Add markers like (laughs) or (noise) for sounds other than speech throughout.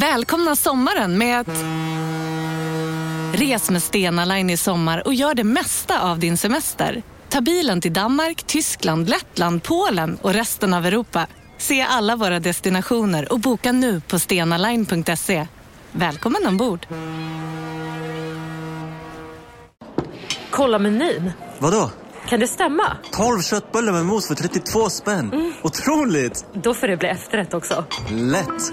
Välkomna sommaren med att... Res med Stena Line i sommar och gör det mesta av din semester. Ta bilen till Danmark, Tyskland, Lettland, Polen och resten av Europa. Se alla våra destinationer och boka nu på stenaline.se. Välkommen ombord! Kolla menyn. Vadå? Kan det stämma? 12 köttbullar med mos för 32 spänn. Otroligt! Då får det bli efterrätt också. Lätt!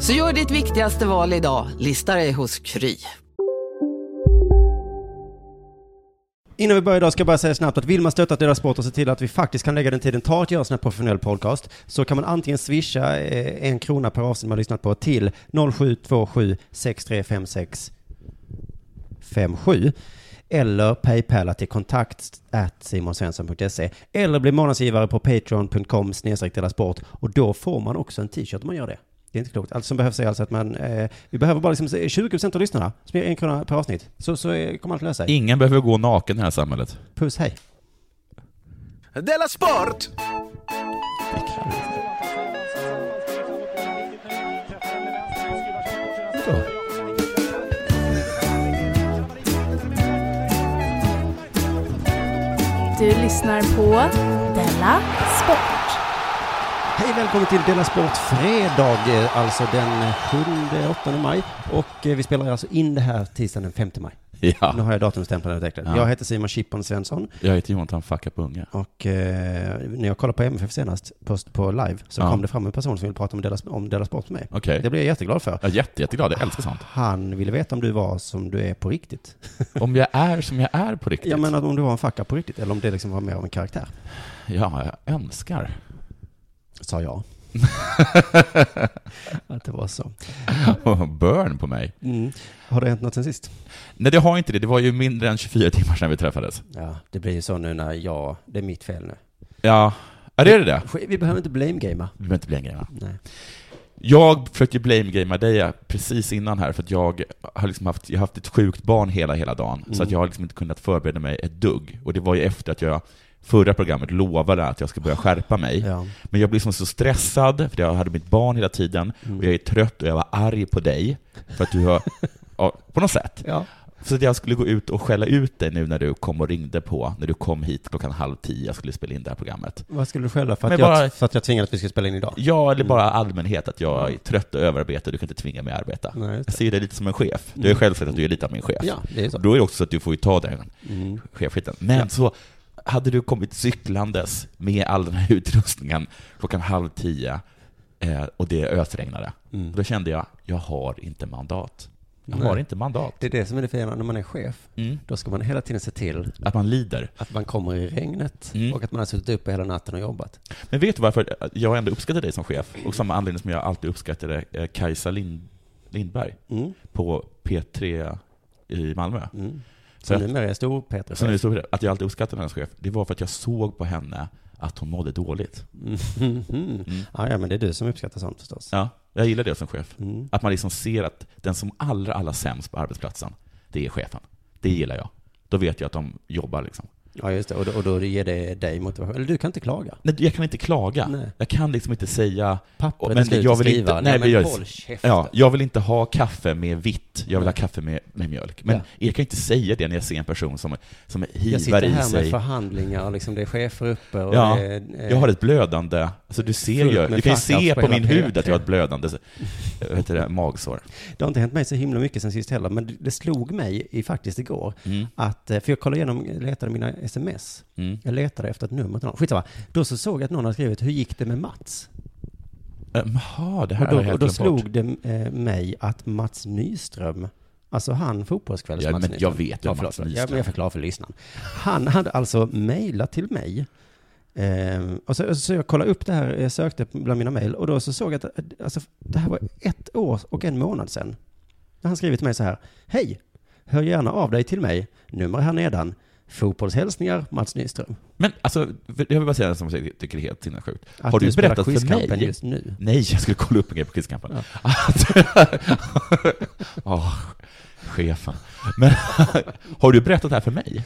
Så gör ditt viktigaste val idag, lista dig hos Kry. Innan vi börjar idag ska jag bara säga snabbt att vill man stötta deras sport och se till att vi faktiskt kan lägga den tiden tar att göra en sån här professionell podcast så kan man antingen swisha eh, en krona per avsnitt man har lyssnat på till 0727 6356 57 eller paypala till kontakt at simonsvensson.se eller bli månadsgivare på patreon.com snedstreck sport och då får man också en t-shirt om man gör det. Det är inte klokt. Allt som behövs är alltså att man, eh, vi behöver bara liksom 20% av lyssnarna som ger en krona per avsnitt. Så, så eh, kommer allt lösa sig. Ingen behöver gå naken i det här samhället. Puss, hej. Della Sport! Du lyssnar på Della Sport. Hej, välkommen till Dela Sport Fredag, eh, alltså den 7-8 maj. Och eh, vi spelar alltså in det här tisdagen den 5 maj. Ja. Nu har jag och utvecklat. Ja. Jag heter Simon Chippon Svensson Jag heter Jonathan Fucka på unga. och eh, när jag kollade på MFF senast på, på live så Ja. kom det fram en person som ville prata om Dela, om Dela Sport med mig. Okej. Det blev jag jätteglad för. Är jätte, jätteglad, jag älskar sånt. Han ville veta om du var som du är på riktigt. (laughs) Om jag är som jag är på riktigt. Jag menar om du var en fucka på riktigt eller om det liksom var mer av en karaktär. Ja, jag önskar. Sa jag. (laughs) att det var så. (laughs) Burn på mig. Mm. Har det hänt något sen sist? Nej, det har inte det. Det var ju mindre än 24 timmar sedan vi träffades. Ja, det blir ju så nu när jag, det är mitt fel nu. Ja, är det det? Vi behöver inte blame-gamea. Du behöver inte blame gamea. Nej. Jag försökte blame-gamea dig precis innan här, för att jag har liksom haft, jag har haft ett sjukt barn hela, hela dagen, så Mm. att jag har liksom inte kunnat förbereda mig ett dugg. Och det var ju efter att jag förra programmet lovade att jag ska börja skärpa mig. Ja. Men jag blev liksom så stressad, för jag hade mitt barn hela tiden, Mm. och jag är trött och jag var arg på dig, för att du har, (laughs) ja, på något sätt. ja. Så att jag skulle gå ut och skälla ut dig nu när du kom och ringde på, när du kom hit klockan halv tio, jag skulle spela in det här programmet. Vad skulle du skälla för att, Men jag, bara- för att jag tvingade att vi skulle spela in idag? Ja, eller Mm. bara allmänhet, att jag är trött och överarbetad, du kan inte tvinga mig att arbeta. Nej, Jag ser dig lite som en chef. Du har ju själv sagt att du är lite av min chef. Ja, det är så. Då är det också så att du får ju ta den Mm. chefskiten. Men Ja. så hade du kommit cyklandes med all den här utrustningen klockan halv tio eh, och det ösregnade. Mm. Då kände jag, jag har inte mandat. Jag Nej. har inte mandat. Det är det som är det fina när man är chef. Mm. Då ska man hela tiden se till Att man lider. att man kommer i regnet Mm. och att man har suttit uppe hela natten och jobbat. Men vet du varför jag ändå uppskattar dig som chef? Och samma anledning som jag alltid uppskattade eh, Kajsa Lind, Lindberg Mm. på P3 i Malmö. Mm. Så jag- numera är stor Peter Så när det stod det, att jag alltid uppskattade hennes chef, det var för att jag såg på henne att hon mådde dåligt. Mm. Mm. Ja, ja, men det är du som uppskattar sånt förstås. Ja, jag gillar det som chef. Mm. Att man liksom ser att den som allra, allra sämst på arbetsplatsen, det är chefen. Det gillar jag. Då vet jag att de jobbar liksom. Ja, just det. Och då, och då ger det dig motivation. Eller du kan inte klaga. Nej, jag kan inte klaga. Nej. Jag kan liksom inte säga... Pappret men är slut jag vill skriva. inte- Nej, nej, men jag- håll käften. Ja, jag vill inte ha kaffe med vitt, jag vill ha kaffe med, med mjölk. Men Ja. jag kan inte säga det när jag ser en person som, som Jag hivar sitter i här med sig... förhandlingar och liksom det är chefer uppe och Ja, det eh, Jag har ett blödande, alltså du ser ju, du kan ju se på på min hud att jag har P3. ett blödande, det, magsår. Det har inte hänt mig så himla mycket sen sist heller, men det- det slog mig i faktiskt igår Mm. att, eh, för jag kollade igenom, letade mina sms. Mm. Jag letade efter ett nummer till någon. Skitsamma. Då så såg jag att någon hade skrivit, hur gick det med Mats? Jaha, Ehm, det här Och då, jag och helt då slog det eh, mig att Mats Nyström, alltså han fotbollskvälls Ja, Mats men Nyström. jag vet ju ja, Mats Nyström. men jag förklarar för lyssnaren. Han hade alltså mejlat till mig. Eh, och så, så jag kollade upp det här, jag sökte bland mina mejl och då så såg jag att eh, alltså, det här var ett år och en månad sedan. Han skrivit till mig så här, hej, Hör gärna av dig till mig. Nummer här nedan. Fotbollshälsningar Mats Nyström. Men alltså, jag vill bara säga en som jag tycker är helt sinnessjukt. Att Har du, du berättat för mig? just nu. Nej, jag skulle kolla upp en grej på Quizkampen. Att- (laughs) Åh, chefen. Men (laughs) har du berättat det här för mig?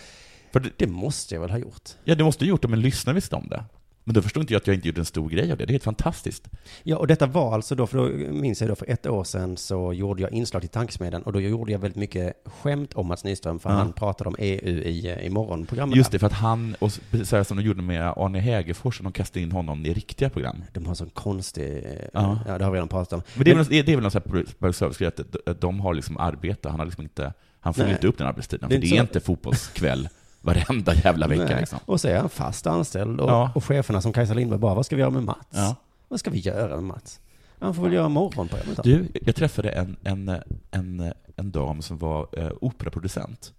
För det, Det måste jag väl ha gjort. ja, du måste ha gjort det, men lyssna visste om det. Men då förstår inte jag att jag inte gjort en stor grej av det. Det är helt fantastiskt. Ja, och detta var alltså då, för då minns jag då för ett år sedan så gjorde jag inslag till Tankesmedjan och då gjorde jag väldigt mycket skämt om Mats Nyström för Ja. han pratade om EU i, i morgonprogrammet. Just det, för att han, och så här som de gjorde med Arne Hägerfors, och de kastade in honom i riktiga program. De har sån konstig, Ja. ja. det har vi redan pratat om. Men det är väl, det är väl någon sån här public service att de har liksom arbete, han har liksom inte, han får Nej. inte upp den arbetstiden, Det är för det inte är inte fotbollskväll (laughs) varenda jävla vecka Nej. liksom. Och så är han fast anställd och, Ja. och cheferna som Kajsa Lindberg bara, vad ska vi göra med Mats? Ja. Vad ska vi göra med Mats? Han får väl göra morgonprogrammet. Du, jag träffade en, en, en, en dam som var eh, operaproducent.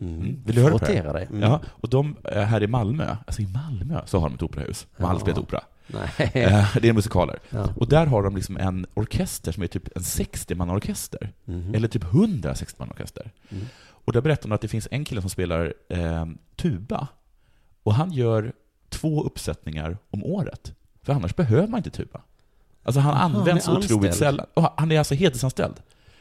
Mm. Vill du höra på det? Dig. Mm. Ja, och de eh, här i Malmö, alltså i Malmö så har de ett operahus. De har Ja. spelat opera. Nej. Eh, det är musikaler. Ja. Och där har de liksom en orkester som är typ en 60-man-orkester. Mhm. Eller typ 100 60-man-orkester. Mm. Och där berättar de att det finns en kille som spelar eh, tuba. Och han gör två uppsättningar om året. För annars behöver man inte tuba. Alltså han Aha, används han otroligt sällan. Han är alltså heltidsanställd.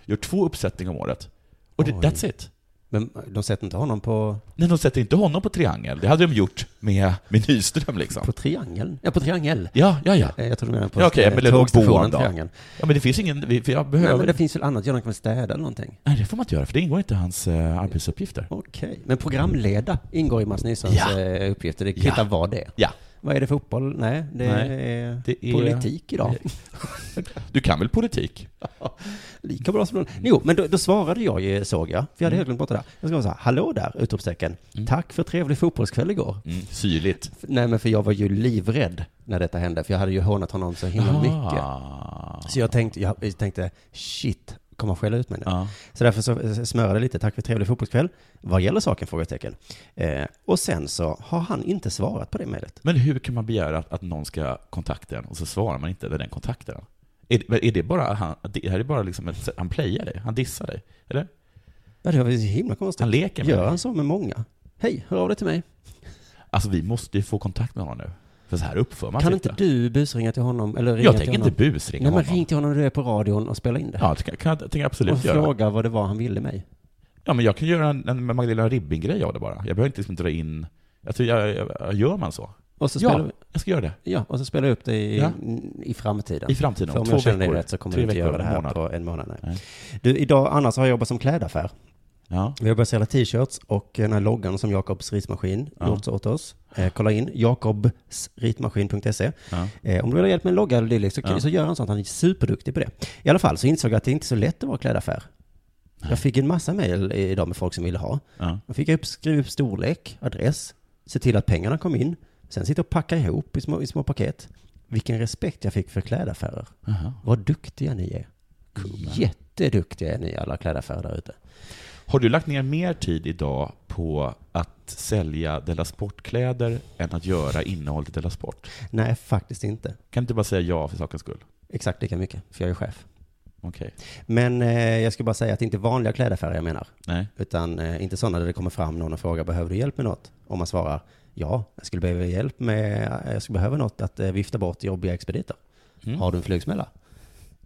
Gör två uppsättningar om året. Och det, that's it. Men de sätter inte honom på, Nej, de sätter inte honom på triangel. Det hade de gjort med, med Nyström liksom. på triangeln? Ja, på triangel. Ja, ja, ja. Eh, Jag tror du menar på Ja, okej, eh, men tågstationen. Triangeln. Ja, men det finns ingen... Jag Nej, behöver... men det finns väl annat, Göran kan städa eller någonting? Nej, det får man inte göra, för det ingår inte i hans eh, arbetsuppgifter. Okej, men programleda ingår i Mats Nyströms Ja. eh, uppgifter. Det kvittar Ja. vad det är. Ja. Vad är det fotboll? Nej, det, Nej, är, det är- politik idag. (laughs) Du kan väl politik? (laughs) Lika bra som någon. Jo, men då, då svarade jag ju, såg jag. För jag hade Mm. helt glömt bort det där. Jag ska så här, hallå där, utropstecken. Mm. Tack för trevlig fotbollskväll igår. Mm, syrligt. Nej, men för jag var ju livrädd när detta hände. För jag hade ju hånat honom så himla mycket. Ah. Så jag tänkte, jag tänkte, shit, kommer skälla ut mig nu? Ja. Så därför så smörade lite, tack för trevlig fotbollskväll. Vad gäller saken? Frågetecken. Eh, och sen så har han inte svarat på det mejlet. Men hur kan man begära att, att någon ska kontakta en och så svarar man inte när den kontaktar en? Är, är det bara, han, det här är bara liksom ett, han playar dig, han dissar dig, eller? Ja, det var himla konstigt. Han leker med Gör han så med många? Hej, hör av dig till mig. Alltså vi måste ju få kontakt med honom nu. För så här uppför man kan sig inte du busringa till honom? Eller ringa Jag tänker honom? inte busringa Nej, men honom. ring till honom när du är på radion och spela in det. Ja, det kan, kan, jag- tänker jag och absolut göra. fråga vad det var han ville mig. Ja, men jag kan göra en, en Magdalena Ribbing-grej av det bara. Jag behöver inte liksom dra in... Alltså, jag, jag, gör man så? Och så Ja. spelar, Jag ska göra det. ja, och så spelar jag upp det i, Ja. i framtiden. I framtiden, För om två jag känner dig rätt så kommer du inte veckor, göra det här månad. på en månad. Nej. Nej. Du, idag annars har jag jobbat som klädaffär. Ja. Vi har börjat sälja t-shirts och den här loggan som Jakobs ritmaskin Ja. gjort åt oss. Eh, kolla in jakobsritmaskin.se. Ja. Eh, om du vill ha hjälp med en logga eller dylikt så, Ja. så gör han sånt. Han är superduktig på det. I alla fall så insåg jag att det inte är så lätt att vara klädaffär. Jag fick en massa mejl idag med folk som ville ha. Ja. Jag fick upp, skriva upp storlek, adress, se till att pengarna kom in. Sen sitta och packa ihop i små, i små paket. Vilken respekt jag fick för klädaffärer. Aha. Vad duktiga ni är. Jätteduktiga är ni alla klädaffärer där ute. Har du lagt ner mer tid idag på att sälja Della Sport-kläder än att göra innehåll till Della Sport? Nej, faktiskt inte. Kan du inte bara säga ja för sakens skull? Exakt lika mycket, för jag är chef. Okej. Men eh, jag ska bara säga att det inte är vanliga klädaffärer jag menar. Nej. Utan eh, inte sådana där det kommer fram någon och frågar behöver du hjälp med något? Om man svarar ja, jag skulle behöva hjälp med, jag skulle behöva något att eh, vifta bort jobbiga expediter. Mm. Har du en flugsmälla?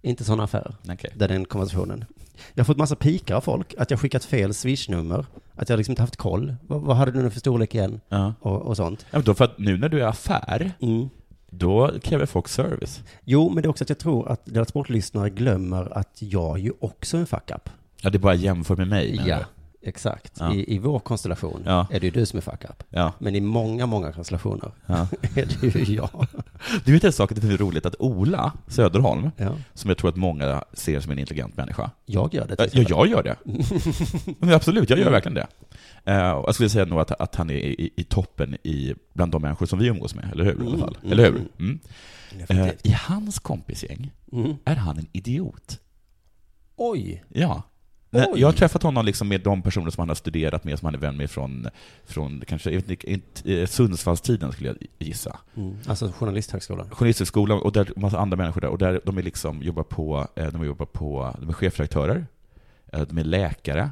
Inte sådana affärer. Okej. Där den konversationen. Jag har fått massa pikar av folk, att jag skickat fel swishnummer, att jag liksom inte haft koll. Vad, vad hade du nu för storlek igen? Ja. Och, och sånt. Ja, men då för att nu när du är affär, Mm. då kräver folk service. Jo, men det är också att jag tror att deras sportlyssnare glömmer att jag ju också är en fuck-up. Ja, det är bara jämför med mig. menar Ja, du? Exakt. Ja. I, I vår konstellation Ja. är det ju du som är fuck-up. Ja. Men i många, många konstellationer (laughs) är det ju jag. Du vet en sak, det är roligt att Ola Söderholm, som jag tror att många ser som en intelligent människa. Jag gör det. Ja, jag gör det. (laughs) Men absolut, jag gör Mm. verkligen det. Eh, jag skulle säga nog att, att han är i, i toppen i, bland de människor som vi umgås med, eller hur? I alla Mm, fall. mm, Eller hur? mm. Mm. Eh. I hans kompisgäng Mm. är han en idiot. Oj. Ja. Nej, Oj. Jag har träffat honom liksom med de personer som han har studerat med, som han är vän med från, från kanske, inte, inte, eh, Sundsvallstiden skulle jag gissa. Mm. Alltså Journalisthögskolan. Journalisthögskolan och där massa andra människor där, och där de är liksom, jobbar på, eh, de jobbar på, de är chefredaktörer, eh, de är läkare,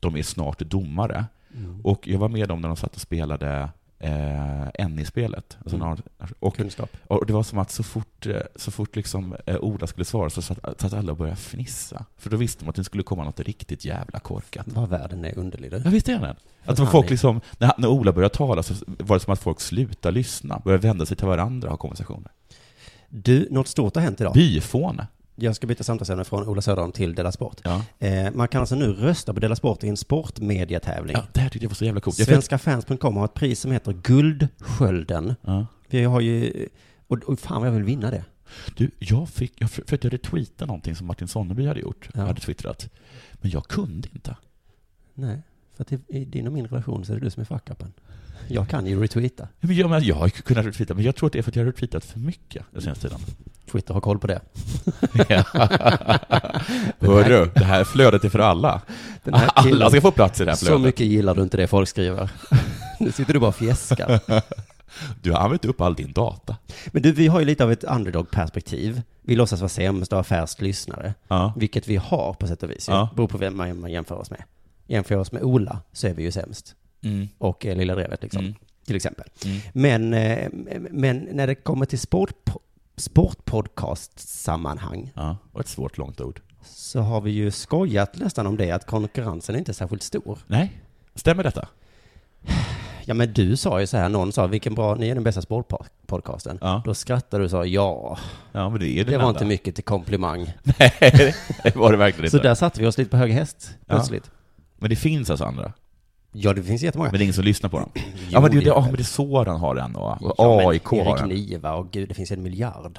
de är snart domare. Mm. Och jag var med dem när de satt och spelade eh, NI-spelet. Alltså Mm. och, Kunskap. och det var som att så fort, eh, så fort liksom, eh, Ola skulle svara så satt, satt alla och började fnissa. För då visste de att det skulle komma något riktigt jävla korkat. Vad världen är underlig du. Ja, visst är den? Att det folk är- liksom, när, när Ola började tala så var det som att folk slutade lyssna, började vända sig till varandra och ha konversationer. Du, något stort har hänt idag. Byfåne. Jag ska byta samtalsämne från Ola Söderholm till Della Sport. Ja. Eh, man kan alltså nu rösta på Della Sport i en sportmediatävling. ja, det här tyckte jag var så jävla coolt. Svenskafans.com har ett pris som heter Guldskölden. ja. Vi har ju, och, och fan vad jag vill vinna det. Du, jag fick, jag försökte retweeta någonting som Martin Sonneby hade gjort, Ja. hade twittrat. Men jag kunde inte. Nej, för att i, din och min relation så är det du som är fuck-upen. Jag kan ju retweeta. Men jag, men jag har kunnat retweeta, men jag tror att det är för att jag har retweetat för mycket den senaste tiden. Twitter har koll på det. (laughs) (laughs) Hörru, det här flödet är för alla. Alla ska få plats i det här Så flödet. mycket gillar du inte det folk skriver. (laughs) Nu sitter du bara och fjäskar. Du har använt upp all din data. Men du, vi har ju lite av ett underdog-perspektiv. Vi låtsas vara sämst och ha färst lyssnare. Ja. Vilket vi har på sätt och vis. Ja. Ja. Beror på vem man, man jämför oss med. Jämför oss med Ola så är vi ju sämst. Mm. Och eh, Lilla Drevet liksom. Mm. Till exempel. Mm. Men, eh, men när det kommer till sport, sportpodcast-sammanhang Ja, och ett svårt långt ord. så har vi ju skojat nästan om det, att konkurrensen är inte särskilt stor. Nej, stämmer detta? Ja men du sa ju så här, någon sa vilken bra, ni är den bästa sportpodcasten. Ja. Då skrattade du och sa ja, Ja, men det är det det var enda. inte mycket till komplimang. (laughs) Nej, det var det verkligen Så inte. där satte vi oss lite på hög häst Ja. plötsligt. Men det finns alltså andra. Ja, det finns jättemånga. Men det är ingen som lyssnar på dem. Jo, ja, men det, det ja, men det är Soran har den och, och Ja, men AIK har Erik den. Niva och gud, det finns en miljard.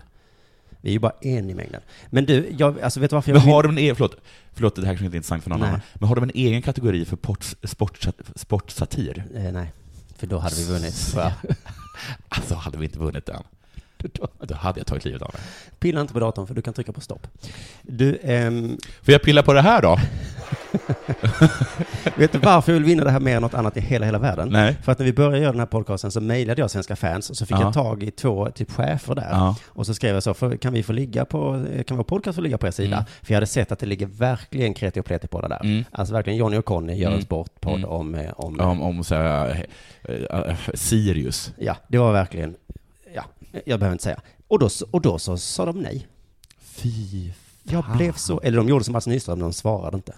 Vi är ju bara en i mängden. Men du, jag, alltså vet du varför jag Men vill- har de en egen, förlåt, förlåt, det här kanske inte är intressant för någon Nej. annan, men har de en egen kategori för port, sport, sportsatir? Eh, nej, för då hade vi vunnit. (laughs) Alltså, hade vi inte vunnit den, då hade jag tagit livet av mig. Pilla inte på datorn för du kan trycka på stopp. Du, ehm, Får jag pilla på det här då? (laughs) (laughs) vet du varför jag vill vinna det här mer än något annat i hela, hela världen? Nej. För att när vi började göra den här podcasten så mejlade jag Svenska fans och så fick Ja. jag tag i två typ chefer där. Ja. Och så skrev jag så, för, kan vi få ligga på, eh, kan vår podcast få ligga på er sida? Mm. För jag hade sett att det ligger verkligen kreti och pleti på det där. Mm. Alltså verkligen Johnny och Conny gör en Mm. sportpodd Mm. om, eh, om, Om, om så här, eh, eh, Sirius. ja, det var verkligen, ja, jag behöver inte säga. Och då, och då så sa de nej. Fy Jag blev så, eller de gjorde som Mats Nyström, de svarade inte.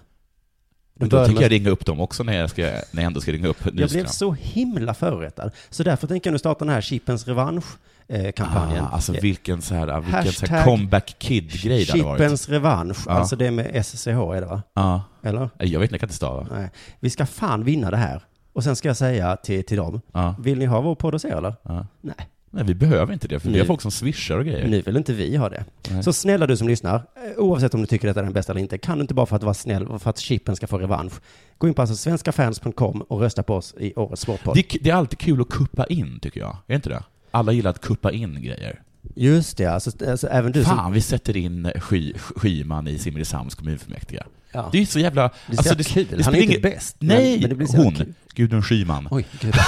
Men då tänker jag ringa upp dem också när jag, ska, när jag ändå ska ringa upp Jag Nyström. blev så himla förrättad. Så därför tänker jag nu starta den här Chippens revansch-kampanjen. Ah, alltså vilken så här, vilken så här comeback kid-grej det hade varit. Chippens revansch, Ja. alltså det med SCH är det va? Ja. Eller? Jag vet inte, jag kan inte stava. Nej. Vi ska fan vinna det här. Och sen ska jag säga till, till dem, Ja. vill ni ha vår podd hos er eller? Nej, Nej, vi behöver inte det, för vi har folk som swishar och grejer. nu vill inte vi ha det. Nej. Så snälla du som lyssnar, eh, oavsett om du tycker detta är den bästa eller inte, kan du inte bara för att vara snäll och för att Chippen ska få revansch, gå in på alltså svenskafans.com och rösta på oss i årets sportpodd. Det, är- det är alltid kul att kuppa in, tycker jag. Är inte det? Alla gillar att kuppa in grejer. Just det, alltså, alltså även du Fan, som... vi sätter in Sky, Skyman i Simrishamns kommunfullmäktige. Ja. Det är så jävla... Det är så jävla kul. Han är inte ingen- bäst, men- Nej, men det blir hon. kul. Gudrun Schyman. Oj, gud. (laughs)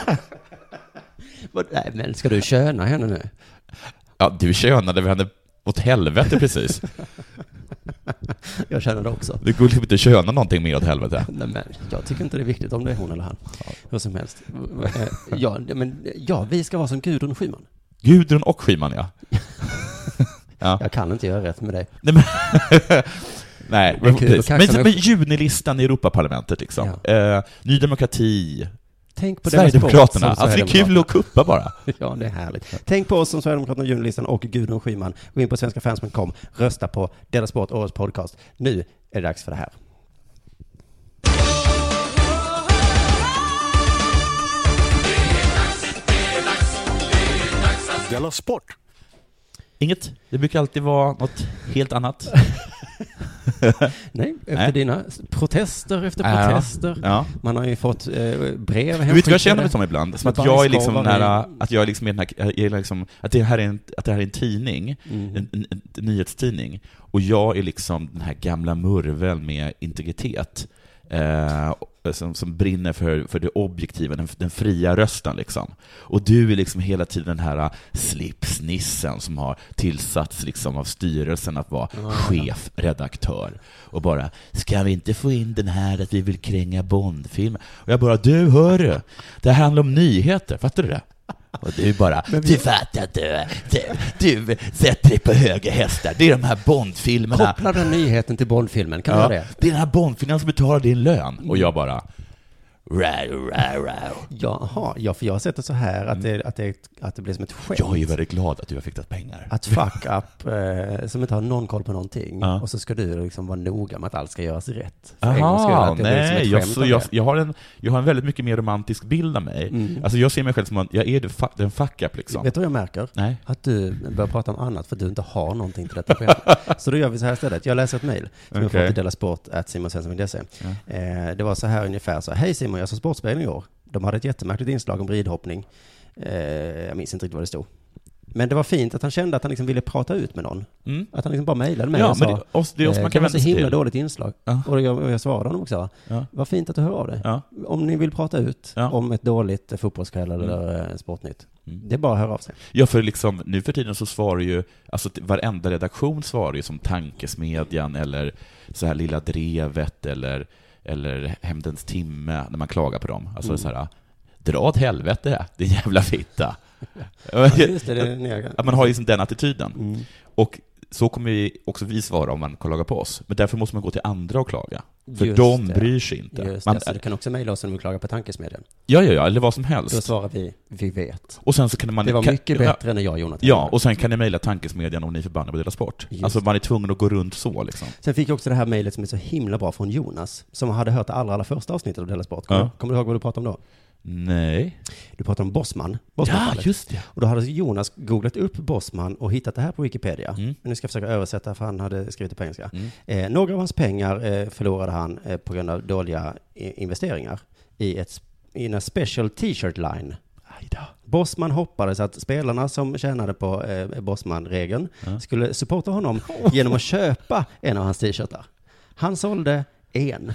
(laughs) Vad- Nej, men ska du köna henne nu? Ja, du könade henne åt helvete precis. (laughs) Jag känner det också. Det går inte att köna någonting mer åt helvete. Nej, men jag tycker inte det är viktigt om det är hon eller han. Hur som helst. Eh, Ja, men, ja, vi ska vara som Gudrun Schyman. Gudrun och Schyman, ja. (laughs) ja. Jag kan inte göra rätt med dig. Nej, men, (laughs) Nej, men, men, men junilistan i Europaparlamentet liksom. Eh, Ny Demokrati, Tänk på Sverigedemokraterna. Alltså det är kul att kuppa bara. (laughs) Ja, det är härligt. Tänk på oss som Sverigedemokraterna, Junilistan och Gudrun Schyman. Gå in på svenskafans.com, rösta på Della Sport, årets podcast. Nu är det dags för det här. Della Sport! Inget. Det brukar alltid vara något helt annat. (laughs) (laughs) Nej, efter Nej. dina protester efter Ja. protester. Ja. Man har ju fått eh, brev Men vet du vad jag känner mig som ibland? Som att jag är liksom den här, att jag är liksom, här, jag är liksom att, det här är en, att det här är en tidning, Mm. en, en, en nyhetstidning, och jag är liksom den här gamla murveln med integritet. Eh, som, som brinner för, för det objektiva, den, den fria rösten liksom. Och du är liksom hela tiden den här eh, slipsnissen som har tillsatts liksom av styrelsen att vara chef, redaktör. Och bara, ska vi inte få in den här att vi vill kränga Bondfilmer? Och jag bara, du hör det här handlar om nyheter, fattar du det? Och du bara, du fattar du, du, du sätter dig på höga hästar. Det är de här Bondfilmerna. Koppla den nyheten till Bondfilmen, kan du Ja, göra det? det är den här Bondfilmen som betalar din lön. Och jag bara, Rau, rau, rau. Jaha, ja, för jag har sett det så här, att det, att det, att det blir som ett skämt. Jag är väldigt glad att du har fixat pengar. Att fuck up, eh, som inte har någon koll på någonting, Ja. och så ska du liksom vara noga med att allt ska göras rätt. För en gångs skull, Jaha, att det blir som nej, jag, skämt så av jag, det. jag, har en, jag har en väldigt mycket mer romantisk bild av mig. Mm. Alltså jag ser mig själv som att jag är fa- den fuck up liksom. Vet du vad jag märker? Nej. Att du börjar prata om annat för att du inte har någonting till detta program. (laughs) så då gör vi så här istället. Jag läser ett mejl som jag Okej. fått till delasport.simonsvensson.se. Eh, det var så här ungefär så här. Hej Simon, jag såg Sportspegeln i år. De hade ett jättemärkligt inslag om ridhoppning. Eh, jag minns inte riktigt vad det stod. Men det var fint att han kände att han liksom ville prata ut med någon. Mm. Att han liksom bara mejlade mig Ja, och sa, det, oss, det är oss eh, man det kan var så vända sig himla till. dåligt inslag. Ja. Och jag, jag svarade honom också. Ja. Vad fint att du hör av dig. Ja. Om ni vill prata ut om ett dåligt eh, fotbollskväll eller eh, Sportnytt. Mm. Det är bara att höra av sig. Ja, för liksom, nu för tiden så svarar ju, alltså varenda redaktion svarar ju som Tankesmedjan eller så här Lilla Drevet eller, eller Hämndens timme när man klagar på dem. Alltså Mm. så här, dra åt helvete, din jävla fitta. (laughs) Ja, det, det man har liksom den attityden. Mm. Och så kommer vi också vi svara om man klagar på oss. Men därför måste man gå till andra och klaga. För Just de det. bryr sig inte. Just Man, det, så du kan också mejla oss om du klagar på tankesmedjan. ja, ja, ja, eller vad som Då helst. svarar vi, vi vet. Och sen så kan man... Det var kan, mycket ja, bättre när jag och Jonathan Ja, och sen kan ni mejla Tankesmedjan om ni är förbannade på Dela Sport. Just Alltså man är tvungen att gå runt så liksom. Sen fick jag också det här mejlet som är så himla bra från Jonas, som hade hört det allra, allra första avsnittet av Della Sport. Kommer, Ja. kommer du ihåg vad du pratade om då? Nej. Du pratade om Bosman. Ja, Bosman-fallet. just det. Och då hade Jonas googlat upp Bosman och hittat det här på Wikipedia. Mm. Men nu ska jag försöka översätta för han hade skrivit det på engelska. Mm. Eh, några av hans pengar eh, förlorade han eh, på grund av dåliga i- investeringar i, ett, i en special t-shirt line. Bosman hoppades att spelarna som tjänade på eh, Bosman-regeln Ja. skulle supporta honom (laughs) genom att köpa en av hans t-shirtar. Han sålde en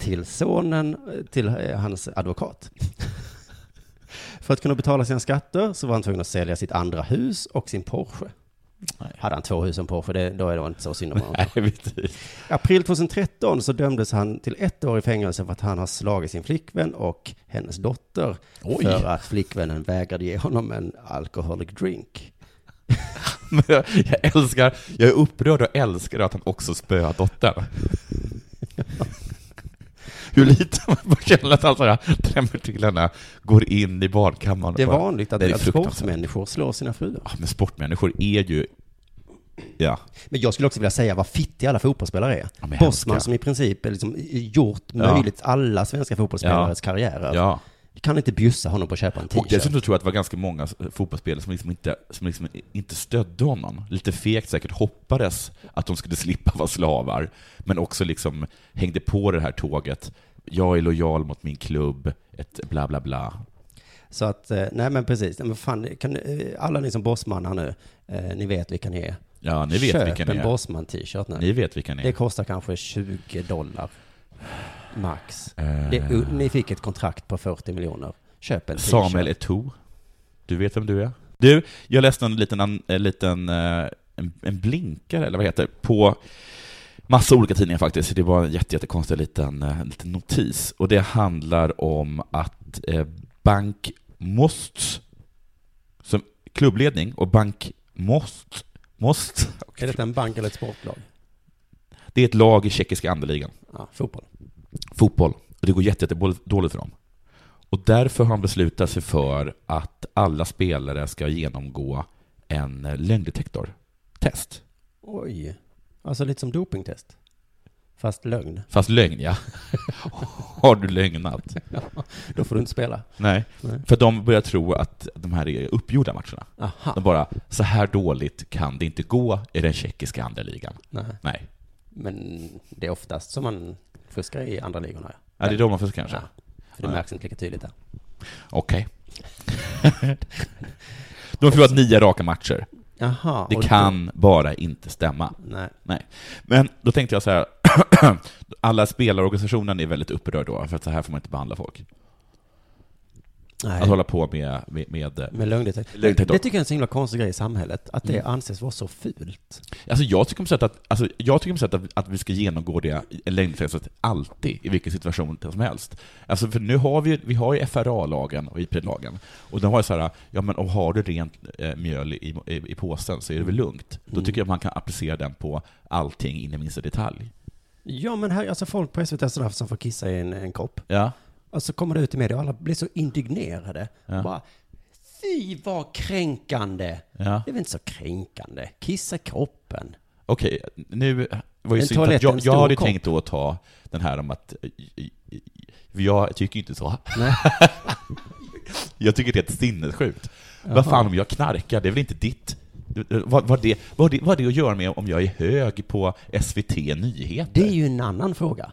till sonen eh, till eh, hans advokat. (laughs) För att kunna betala sina skatter så var han tvungen att sälja sitt andra hus och sin Porsche. Nej. Hade han två hus och en Porsche, det, då är det inte så synd om honom. (laughs) Nej, april 2013 så dömdes han till ett år i fängelse för att han har slagit sin flickvän och hennes dotter Oj. för att flickvännen vägrade ge honom en alcoholic drink. (laughs) Men jag, jag älskar, jag är upprörd och älskar att han också spöar dottern. Hur lite (laughs) man bara känner att till henne, går in i badkammaren. Det är vanligt att, Det är att fruktansvärt. sportmänniskor slår sina fruar. Ja, men sportmänniskor är ju... Ja. Men jag skulle också vilja säga vad fittiga alla fotbollsspelare är. Ja, Bosman som i princip är liksom gjort Ja. möjligt alla svenska fotbollsspelares karriärer. ja. Kan inte bjussa honom på att köpa en Och t-shirt. dessutom tror jag att det var ganska många fotbollsspelare som liksom inte, som liksom inte stödde honom. Lite fegt säkert hoppades att de skulle (laughs) slippa vara slavar, men också liksom hängde på det här tåget. Jag är lojal mot min klubb, ett bla bla bla. Så att, eh, nej men precis, men fan, kan, eh, alla ni som Bosman här nu, eh, ni vet vilka ni är. Ja, ni vet Köp vilka ni en är. Bosman t-shirt nu. Ni vet vilka ni Det är. kostar kanske 20 dollar. Max. Eh, Det, ni fick ett kontrakt på 40 miljoner. Köp en. Samuel Eto'o. Du vet vem du är? Du, jag läste en liten, en, liten eh, en, en blinkare, eller vad heter det, på massa olika tidningar faktiskt. Det var en jätte, jättekonstig liten, eh, liten notis. Och det handlar om att eh, Bank Most, som klubbledning, och Bank Most, Most Är detta en bank eller ett sportlag? Det är ett lag i tjeckiska andeligan. Ja, fotboll. fotboll. Och det går jätte, jätte dåligt för dem. Och därför har han beslutat sig för att alla spelare ska genomgå en lögndetektortest. Oj. Alltså lite som dopingtest. Fast lögn. Fast lögn, ja. (laughs) har du lögnat? (laughs) Då får du inte spela. Nej. Nej. För de börjar tro att de här är uppgjorda matcherna. Aha. De bara, så här dåligt kan det inte gå i den tjeckiska andeligan. Nej. Nej. Men det är oftast som man fuskar i andra ligorna. Ja, det är då man får kanske. Ja. För det Ja. märks inte lika tydligt där. Okej. (laughs) de har förlorat nio raka matcher. Jaha. Det kan bara inte stämma. Nej. Nej. Men då tänkte jag så här, (clears throat) alla spelarorganisationen är väldigt upprörd då, för att så här får man inte behandla folk. Nej. Att hålla på med, med, med Med lögndetektor. Lögndetektor. Det tycker jag är en så himla konstig grej i samhället, att det Mm. anses vara så fult. Alltså jag tycker på sätt att, alltså jag tycker på sätt att, att vi ska genomgå det längdfest alltid, i vilken situation som helst. Alltså för nu har vi, vi har ju FRA-lagen och IP-lagen, och den har ju så här, ja men om har du rent eh, mjöl i, i, i påsen så är det väl lugnt. Då Mm. tycker jag att man kan applicera den på allting in i minsta detalj. Ja, men här, alltså folk på SVT sådär som får kissa i en, en kopp. Ja. Och så kommer det ut i media och alla blir så indignerade. Ja. Bara, fy vad kränkande. Ja. Det är väl inte så kränkande? Kissa i koppen. Okej, nu var ju synd att jag, jag hade kopp. tänkt då ta den här om att, jag tycker inte så. Nej. (laughs) Jag tycker det är ett sinnessjukt. Jaha. Vad fan om jag knarkar, det är väl inte ditt... Vad, vad, det, vad, det, vad har det att göra med om jag är hög på SVT Nyheter? Det är ju en annan fråga.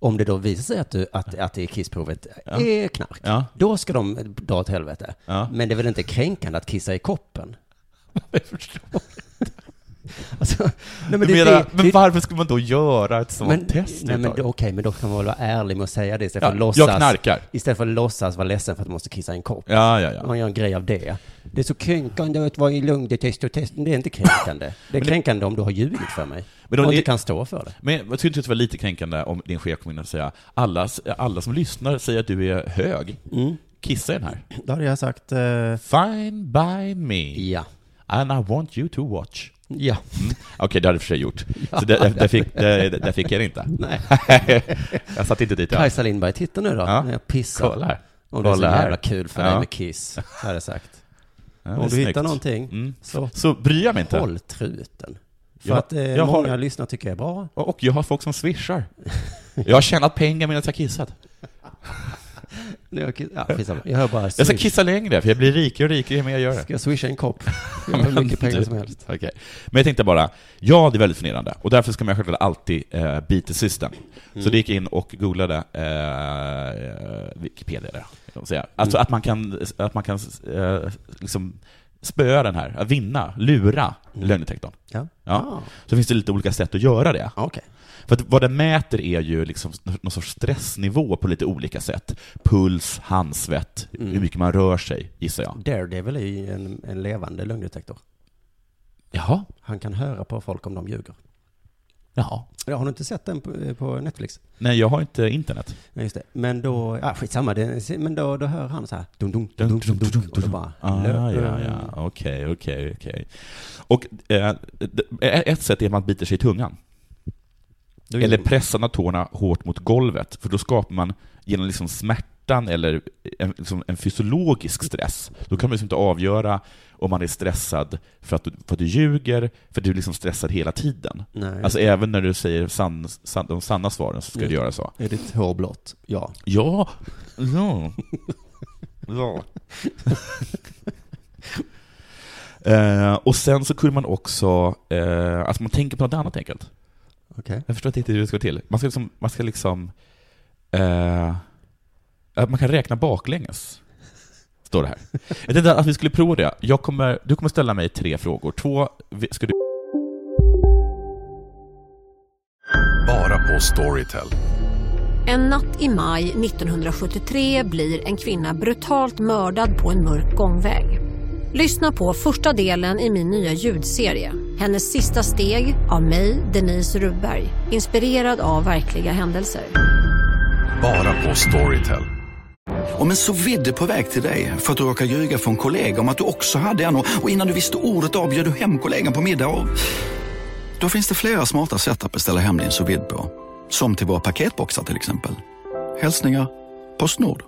Om det då visar sig att, du, att, att det är kissprovet Ja. är knark, Ja. då ska de dra åt helvete. Ja. Men det är väl inte kränkande att kissa i koppen? (laughs) Jag förstår. (laughs) Alltså, nej, men det- menar, det- men det- varför ska man då göra ett sånt men, test? Nej, men det- okej, men då kan man väl vara ärlig med att säga det istället Ja, för att låtsas. jag knarkar. Istället för att låtsas vara ledsen för att man måste kissa i en kopp. Ja, ja, ja. Man gör en grej av det. Det är så kränkande att vara i lungdetest och test. Det är inte kränkande. Det är kränkande om du har ljugit för mig. Men och inte det- kan stå för det. Men jag skulle inte det vara lite kränkande om din chef kom in och säga alla, alla som lyssnar säger att du är hög. Mm. Kissa i den här. Då hade jag sagt, eh, Fine by me. ja. And I want you to watch. Ja. Mm. Okej, det hade och för sig gjort. Så där, där, där, fick, där, där fick jag det inte. Nej. (laughs) jag satt inte dit alls. Kajsa Lindberg, titta nu då, Ja. när jag pissar. Kolla här. Om det är så jävla kul för Ja. dig med kiss, så hade jag sagt. Ja, det Om du snyggt. hittar någonting, Mm. så Så bryr jag mig inte. håll truten. För Jag- att eh, jag har- många lyssnare tycker jag är bra. Och och jag har folk som swishar. Jag har tjänat pengar medan jag kissat. (laughs) (laughs) När jag, kiss- ja, skitsamma. jag hör bara Jag ska kissa längre, för jag blir rikare och rikare ju mer jag gör det. Ska jag swisha en kopp? (laughs) Jag har hur mycket pengar som helst. Okej. Men jag tänkte bara, ja det är väldigt förnedrande, och därför ska man självklart alltid eh, beat the system. Mm. Så det gick in och googlade eh, Wikipedia där, säga. Alltså Mm. att man kan, att man kan eh, liksom spöa den här, att vinna, lura Mm. lögndetektorn. Ja. Ja. Ah, Så finns det lite olika sätt att göra det. Okej. För att vad den mäter är ju liksom någon sorts stressnivå på lite olika sätt. Puls, handsvett, Mm. hur mycket man rör sig, gissar jag. Daredevil är ju en, en levande lögndetektor. Jaha. Han kan höra på folk om de ljuger. Jaha. Ja, har du inte sett den på, på Netflix? Nej, jag har inte internet. Ja, just det. Men då, ja skitsamma, det, men då, då hör han så här, dum, dum, dum, dum, dum, dum, och då bara, Ah, ja, ja. Okej, okej, okej. Och eh, ett sätt är att man biter sig i tungan. Eller med tårna hårt mot golvet, för då skapar man genom liksom smärtan eller en, liksom en fysiologisk stress. Då kan man liksom inte avgöra om man är stressad för att du, för att du ljuger, för att du är liksom stressad hela tiden. Nej, Alltså även när du säger sann, sann, de sanna svaren så ska Just du göra så. är ditt hår blått? Ja. Ja, ja, (laughs) ja. Eh, och sen så kunde man också, eh, alltså man tänker på något annat enkelt. Okej. Jag förstår inte riktigt hur det ska gå till. Man ska liksom, man ska liksom eh, att man kan räkna baklänges. Står det här. Jag tänkte att vi skulle prova det. Jag kommer, du kommer ställa mig tre frågor. Två ska du... Bara på Storytel. En natt i maj 1973 blir en kvinna brutalt mördad på en mörk gångväg. Lyssna på första delen i min nya ljudserie. Hennes sista steg av mig, Denise Rubberg. Inspirerad av verkliga händelser. Bara på Storytel. Om en så vidde på väg till dig för att du råkar ljuga från kollega om att du också hade en och och innan du visste ordet av bjöd du hem kollegan på middag och... Då finns det flera smarta sätt att beställa hem din sous vide på. Som till våra paketboxar till exempel. Hälsningar Postnord.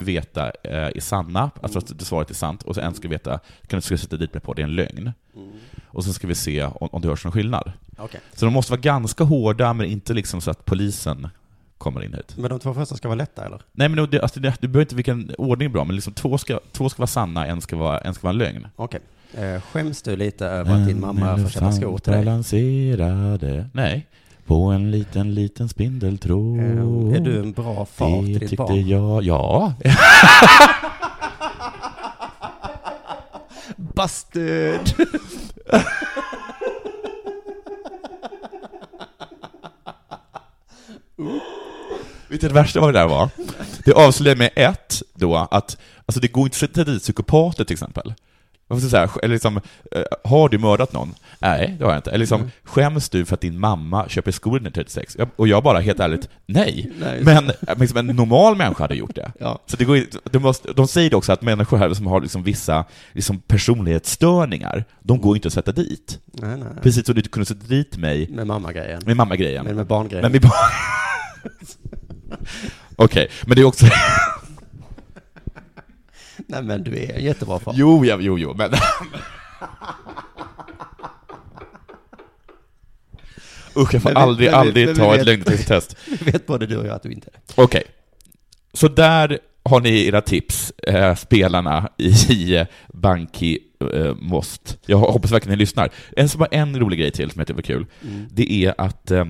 Veta eh, är sanna, alltså att svaret är sant, och så en ska veta, kan du ska sätta dit mig på, det är en lögn. Och sen ska vi se om, om det hörs någon skillnad. Okej. Så de måste vara ganska hårda, men inte liksom så att polisen kommer in hit. Men de två första ska vara lätta eller? Nej men det, alltså, det, du behöver inte vilken ordning är bra, men liksom två ska, två ska vara sanna, en ska vara, en ska vara en lögn. Okej. Eh, skäms du lite över att din mamma får köpa skor till dig? balanserade, nej, på en liten, liten spindeltråd. Eh, är du en bra far till Det ditt tyckte barn? jag, ja. (laughs) Busted! (laughs) Vet du det värsta vad det där var? Det avslöjade med ett, då, att alltså det går inte att sätta dit psykopater till exempel. Varför jag säga, eller liksom, eh, har du mördat någon? Nej, det har jag inte. Eller liksom, Mm. skäms du för att din mamma köper skor när 36? Jag- Och jag bara, helt ärligt, nej. Nej. Men eh, liksom, en normal människa hade gjort det. (laughs) Ja. Så det går, inte- de, måste, de säger det också att människor här som har liksom vissa liksom personlighetsstörningar, de går inte att sätta dit. Nej, nej. Precis som du inte kunde sätta dit mig Med mammagrejen. med mamma-grejen. Men med barngrejen. Men med barn... (laughs) Okej, men det är också... (laughs) (laughs) Nej men du är en jättebra far. Jo, ja, jo, jo, men... Usch, jag får Men aldrig, men aldrig men ta ett lögndetektortest. (laughs) Vet både du och jag att du inte är. Okej. Så där har ni era tips, eh, spelarna i eh, Banki eh, Most. Jag hoppas verkligen ni lyssnar. En, så bara en rolig grej till som jag tycker var kul. Mm. Det är att eh,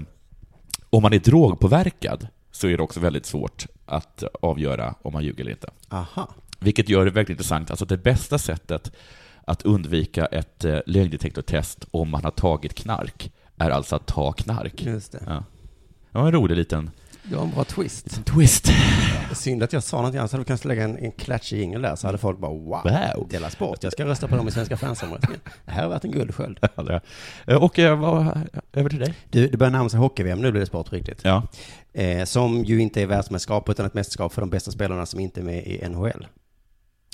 om man är drogpåverkad så är det också väldigt svårt att avgöra om man ljuger eller inte. Aha. Vilket gör det väldigt intressant. Alltså det bästa sättet att undvika ett eh, lögndetektortest om man har tagit knark är alltså att ta knark. Just det. Ja. Det var en rolig liten Det var en bra twist. twist. Synd att jag sa någonting annat, så hade vi kanske lägga en, en klatschig jingel där, så hade folk bara wow, Wow. Dela Sport, jag ska rösta på dem i Svenska fansomröstningen. Det här har varit en guldsköld. Ja. Eh, Och eh, vad, över till dig. Du, det börjar närma sig hockey-VM, nu blir det sport riktigt. Ja. Eh, som ju inte är världsmästerskap, utan ett mästerskap för de bästa spelarna som inte är med i NHL.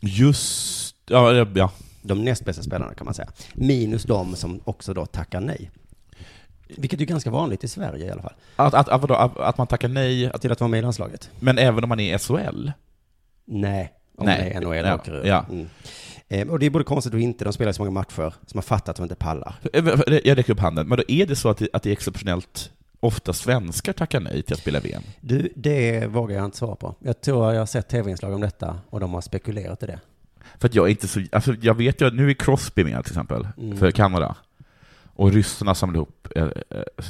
Just, ja, ja. De näst bästa spelarna kan man säga. Minus de som också då tackar nej. Vilket är ganska vanligt i Sverige i alla fall. Att, att, att, att, att man tackar nej, att, Till att vara med i landslaget. men även om man är i SHL? Nej, om Nej. det är NHL Ja, åker ur. ja. Mm. Eh, och det är både konstigt och inte, de spelar så många matcher, som har fattat att de inte pallar. Jag räcker upp handen, men då är det så att det, att det är exceptionellt ofta svenskar tackar nej till att spela VM? Du, det vågar jag inte svara på. Jag tror jag har sett tv-inslag om detta och de har spekulerat i det. För att jag är inte så, alltså jag vet ju, nu är Crosby med till exempel, Mm. för Kanada. Och ryssarna samlade ihop eh, eh,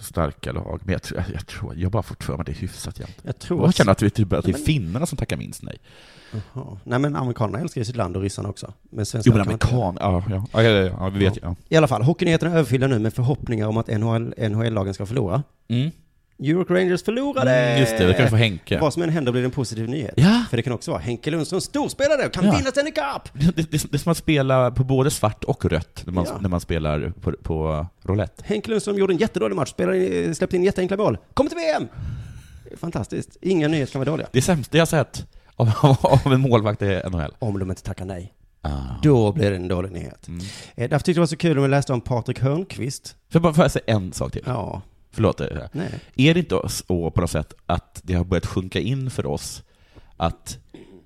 starka lag, men jag, tror- jag, tror, jag bara fått för mig det är hyfsat jämt. Jag tror Jag känner att är typ, att det är finnarna som tackar minst nej. Jaha. Nej men amerikanerna älskar ju sitt land och ryssarna också. Men Jo men kan inte göra amerikan, ja, ja, ja, ja, vi vet ju. I alla fall, hockeynyheterna är överfyllda nu med förhoppningar om att NHL, NHL-lagen ska förlora. Mm. York Rangers förlorade! Mm, just det, det kan vi få Henke. Vad som än händer blir det en positiv nyhet. Ja. För det kan också vara Henke Lundström storspelare kan Ja. vinna Stanley Cup! Det, det, det är som att spela på både svart och rött när man, Ja. när man spelar på, på roulette. Henke Lundström gjorde en jättedålig match, spelade, släppte in jätteenkla mål. Kommer till VM! Fantastiskt. Inga nyheter kan vara dåliga. Det sämsta jag sett av, (laughs) av en målvakt i NHL. Om de inte tackar nej. Ah. Då blir det en dålig nyhet. Mm. Eh, Därför tyckte jag det var så kul om jag läste om Patrik Hörnqvist. Får jag bara säga en sak till? Ja. Förlåt. Nej. Är det inte så på något sätt att det har börjat sjunka in för oss att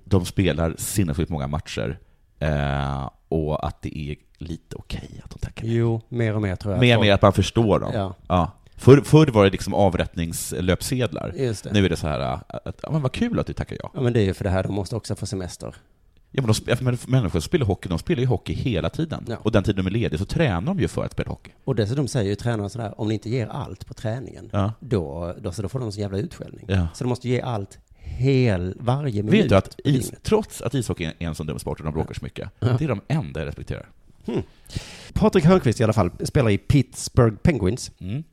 de spelar sinnessjukt många matcher eh, och att det är lite okej att de tackar nej? Jo, mer och mer tror jag. Mer och mer att man förstår dem. Ja. Ja. Förr, förr var det liksom avrättningslöpsedlar. Nu är det så här, att, att, ja, men vad kul att du tackar ja. Ja, men det är ju för det här, de måste också få semester. Ja, men de, men människor som spelar hockey, de spelar ju hockey hela tiden. Ja. Och den tiden de är lediga så tränar de ju för att spela hockey. Och dessutom säger ju tränaren sådär, om ni inte ger allt på träningen, Ja. då, då, så då får de en sån jävla utskällning. Ja. Så de måste ge allt hel, varje minut. Vet du att is, trots att ishockey är en sån dum sport och de bråkar så mycket, Ja. det är de enda jag respekterar. Patrik Hörnqvist i alla fall spelar i Pittsburgh Penguins Mm.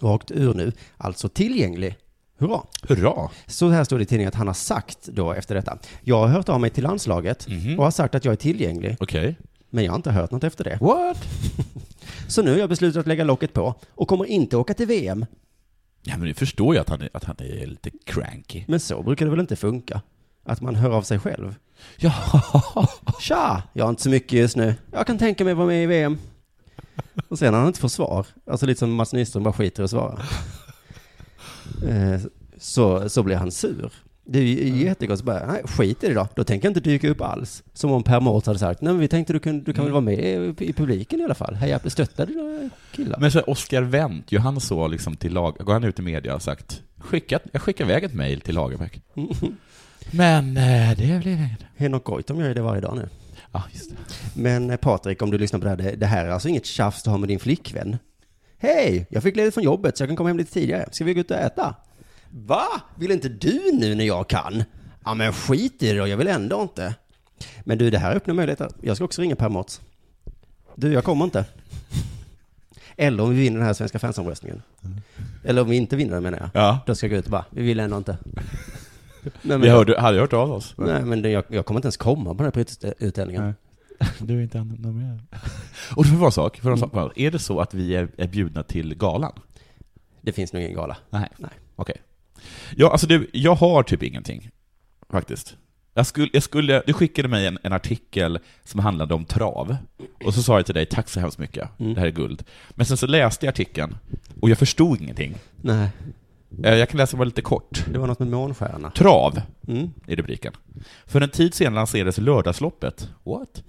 och har åkt ur nu, alltså tillgänglig. Hurra! Hurra! Så här står det i tidningen att han har sagt då efter detta. Jag har hört av mig till landslaget Mhm. och har sagt att jag är tillgänglig, Okej. men jag har inte hört något efter det. What? (laughs) Så nu har jag beslutat att lägga locket på och kommer inte åka till VM. Ja, men du förstår ju att han är, att han är lite cranky. Men så brukar det väl inte funka? Att man hör av sig själv. Ja. (laughs) Tja, jag har inte så mycket just nu. Jag kan tänka mig att vara med i VM. Och sen när han inte får svar, alltså lite som Mats Nyström bara skiter i att svara. Eh, Så, så blir han sur. Det är ju jättegott, så bara, nej, skit i det då. Då tänker jag inte dyka upp alls. Som om Per Mårts hade sagt, nej men vi tänkte du kan, du kan väl vara med i, publiken i alla fall. Heja, stötta dina killar. Men så Oskar Wendt, ju han så liksom till lag, går han ut i media och sagt, skickat, jag skickar iväg ett mejl till Lagerbäck. (laughs) Men eh, det blev inget. Henok Goitom gör ju det varje dag nu. Ja, just det. Men eh, Patrik, om du lyssnar på det här, det här är alltså inget tjafs du har med din flickvän. Hej, jag fick ledigt från jobbet så jag kan komma hem lite tidigare. Ska vi gå ut och äta? Va? Vill inte du nu när jag kan? Ja men skit i det då, jag vill ändå inte. Men du, det här öppnar möjligheter. Jag ska också ringa Per Mårts. Du, jag kommer inte. Eller om vi vinner den här svenska fansomröstningen. Eller om vi inte vinner den menar jag. Ja. Då ska jag gå ut och bara, vi vill ändå inte. (laughs) Nej, Vi hörde, hade hört av oss. Nej, men det, jag, jag kommer inte ens komma på den här prisutdelningen. (laughs) Du är inte nominerad. (laughs) Och det var en sak, för en sak, är det så att vi är, är bjudna till galan? Det finns nog ingen gala. Nej. Nej. Okej. Ja, alltså du, jag har typ ingenting, faktiskt. Jag skulle, jag skulle, du skickade mig en, en artikel som handlade om trav, och så sa jag till dig, tack så hemskt mycket, det här är guld. Men sen så läste jag artikeln, och jag förstod ingenting. Nej. Eh, Jag kan läsa bara lite kort. Det var något med månstjärna. Trav, Mm. i rubriken. För en tid sedan lanserades lördagsloppet. What?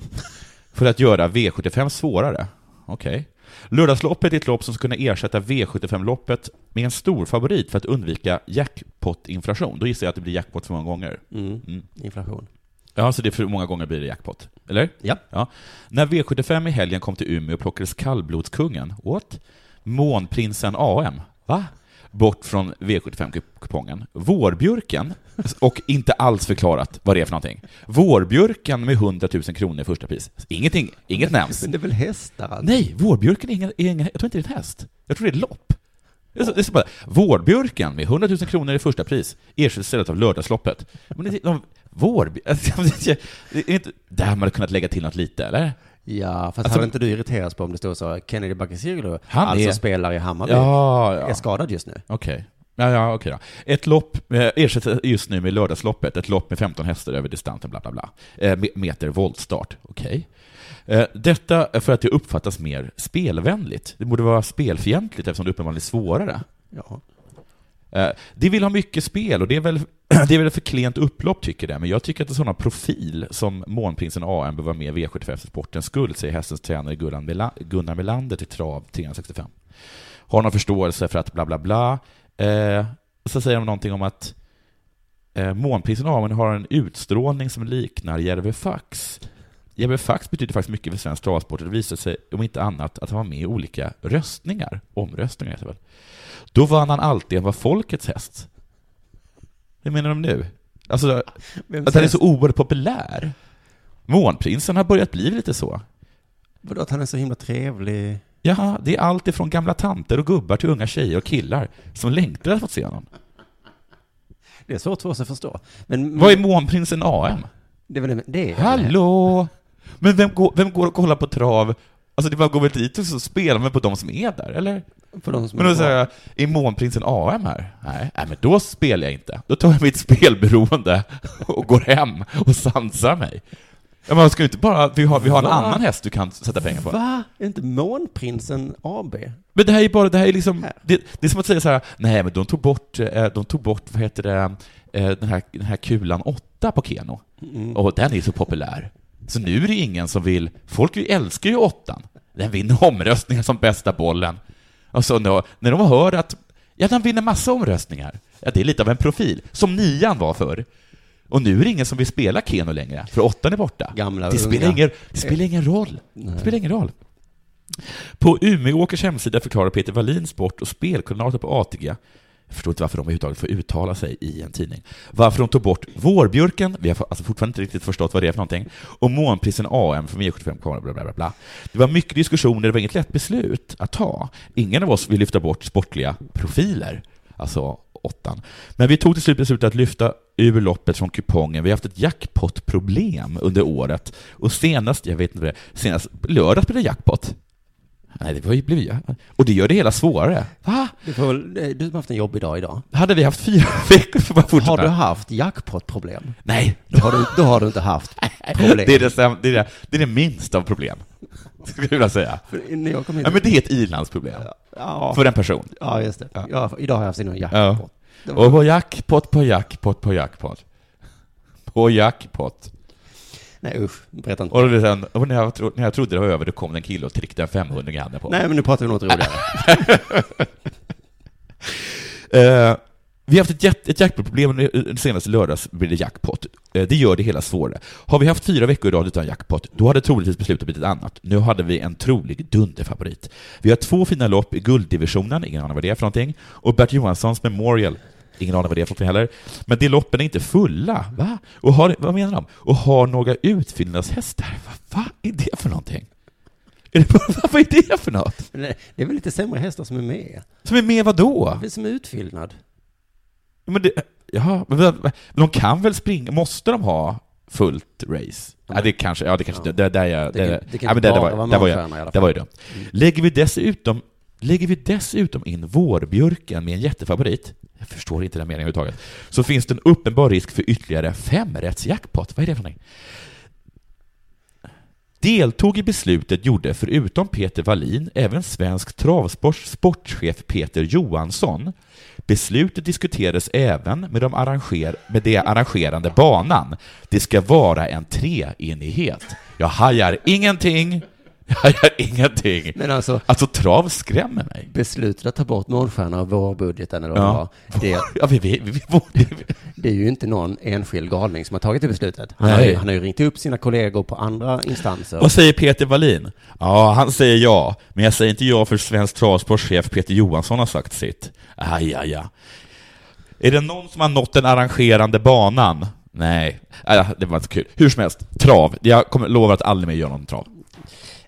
För att göra V75 svårare. Okej. Lördagsloppet är ett lopp som ska kunna ersätta V75-loppet med en stor favorit för att undvika jackpot-inflation. Då gissar jag att det blir jackpot för många gånger. Mm. Inflation. Ja, så det är för många gånger blir det jackpot. Eller? Ja. ja. När V75 i helgen kom till Umeå plockades kallblodskungen, what? Månprinsen AM, va? Bort från V75-kupongen. Vårbjörken, och inte alls förklarat vad det är för någonting. Vårbjörken med 100 000 kronor i första pris. Ingenting, inget nämns. Men det är väl hästar alltså? Nej, vårbjörken är ingen, är ingen, jag tror inte det är en häst. Jag tror det är ett lopp. Det är så, bara, vårbjörken med 100 000 kronor i första pris ersätts istället av lördagsloppet. Men det, de, vår, (laughs) det är inte, där hade man kunnat lägga till något lite, eller? Ja, fast Alltså- hade inte du irriterats på om det stod så Kennedy Bakircioglu, Han alltså är- spelar i Hammarby, Ja, ja. är skadad just nu. Okej. Ja, ja, okej då. Ett lopp eh, ersätts just nu med lördagsloppet, ett lopp med 15 hästar över distansen, bla bla bla. Eh, me- meter voltstart, okej. Eh, detta för att det uppfattas mer spelvänligt. Det borde vara spelfientligt eftersom det uppenbarligen är svårare. Ja. Eh, Det vill ha mycket spel och det är väl, (clears throat) det är väl ett för klent upplopp tycker det, men jag tycker att en sån profil som Månprinsen AM bör vara med i V75 för sportens skull, säger hästens tränare Gunnar Melander till Trav 365. Har någon förståelse för att bla bla bla. Eh, så säger de någonting om att eh, Månprinsen AM har en utstrålning som liknar Järve Fax. Järve Fax betyder faktiskt mycket för svensk travsport och det visar sig, om inte annat, att han var med i olika röstningar. Omröstningar heter väl. Då vann han alltid en var folkets häst. Hur menar de nu? Alltså, Vems att han är så oerhört populär. Månprinsen har börjat bli lite så. Vadå att han är så himla trevlig? Ja, det är allt ifrån gamla tanter och gubbar till unga tjejer och killar som längtar att få se honom. Det är svårt för oss att förstå. Men, Vad är Månprinsen AM? Det är väl det, det är Hallå! Men vem går, vem går och kollar på trav? Alltså det bara går väl dit och så spelar man på de som är där, eller? På de som men då säger jag, är Månprinsen AM här? Nej, nej, men då spelar jag inte. Då tar jag mitt (laughs) spelberoende och går hem och sansar mig. Ja, man ska inte bara, vi har, vi har en Va? annan häst du kan sätta pengar på. Va? Är inte Månprinsen AB? Men det här är bara, det här är liksom, det, det är som att säga så här, nej men de tog bort, eh, de tog bort, vad heter det, eh, den här, den här kulan 8 på Keno. Mm. Och den är så populär. Så nu är det ingen som vill, folk älskar ju åttan. Den vinner omröstningar som bästa bollen. Och så när, de hör att, ja den vinner massa omröstningar. Ja det är lite av en profil, som nian var förr. Och nu är det ingen som vill spela Keno längre, för åttan är borta. Gamla det, spelar unga. ingen, det spelar ingen roll. Det spelar ingen roll. På Umeåkers hemsida förklarar Peter Wallin, sport och spelkoordinator på ATG, jag förstår inte varför de överhuvudtaget får uttala sig i en tidning, varför de tog bort vårbjörken, vi har alltså fortfarande inte riktigt förstått vad det är för någonting, och månprisen AM från V75 bla, bla, bla, bla. Det var mycket diskussioner, det var inget lätt beslut att ta. Ingen av oss vill lyfta bort sportliga profiler, alltså åttan. Men vi tog till slut beslutet att lyfta ur loppet från kupongen. Vi har haft ett jackpot-problem under året. Och senast, jag vet inte vad det är, senast lördags blev det jackpot. Nej, det var blev ju... Och det gör det hela svårare. Va? Du, får väl, eh, du har haft en jobbig dag idag. Hade vi haft fyra (laughs) veckor för att fortsätta? Har du haft jackpot-problem? Nej. Då har du, då har du inte haft (laughs) problem. Det är det, det, är det, det är det minsta av problem. Skulle jag vilja säga. För jag kom hit- Ja, men det är ett ilandsproblem. Ja. För en person. Ja, just det. Ja. idag har jag haft en jackpot. Ja. Och på jackpot på jackpot på jackpot. På jackpot. Nej usch, berätta inte. Och då sen, och när, jag tro, när jag trodde det var över, då kom en kille och tryckte en 500 i handen på mig. Nej, men nu pratar vi om något roligare. (laughs) Eh, vi har haft ett, jack- ett jackpot-problem den senaste lördags blir det jackpot. Eh, det gör det hela svårare. Har vi haft fyra veckor i rad utan jackpot, då hade troligtvis beslutet blivit ett annat. Nu hade vi en trolig dunderfavorit. Vi har två fina lopp i gulddivisionen, ingen aning vad det är för någonting, och Bert Johanssons Memorial, ingen aning vad det är för någonting heller. Men de loppen är inte fulla, va? Och har, vad menar de? Och har några utfyllnadshästar. Vad va är det för någonting? Är det, (laughs) vad är det för något? Det är väl lite sämre hästar som är med? Som är med vad då? Det är som utfyllnad. Men det, jaha, men, de kan väl springa, måste de ha fullt race? Ja, det kanske, ja det kanske, det, där jag, Det det, det ja, det, det det det var ju dumt. Lägger vi dessutom, lägger vi dessutom in vårbjörken med en jättefavorit, jag förstår inte den meningen överhuvudtaget, så finns det en uppenbar risk för ytterligare femrättsjackpot. Vad är det för någonting? Deltog i beslutet gjorde förutom Peter Wallin även svensk travsports sportchef Peter Johansson. Beslutet diskuterades även med, de arranger, med det arrangerande banan. Det ska vara en treenighet. Jag hajar ingenting. (laughs) Jag hajar ingenting. Men alltså, Alltså trav skrämmer mig. beslutet att ta bort målstjärna av vårbudgeten eller vad Ja. det var, det, (laughs) Ja, vi, vi, vi, vi, (laughs) det är ju inte någon enskild galning som har tagit det beslutet. Han har, Nej. ju, han har ju ringt upp sina kollegor på andra instanser. Vad säger Peter Wallin? Ja, han säger ja, men jag säger inte ja för svensk travsportchef Peter Johansson har sagt sitt. Aj, aj, aj. Är det någon som har nått den arrangerande banan? Nej, äh, det var inte kul. Hur som helst, trav. Jag kommer, lovar att aldrig mer göra någon trav.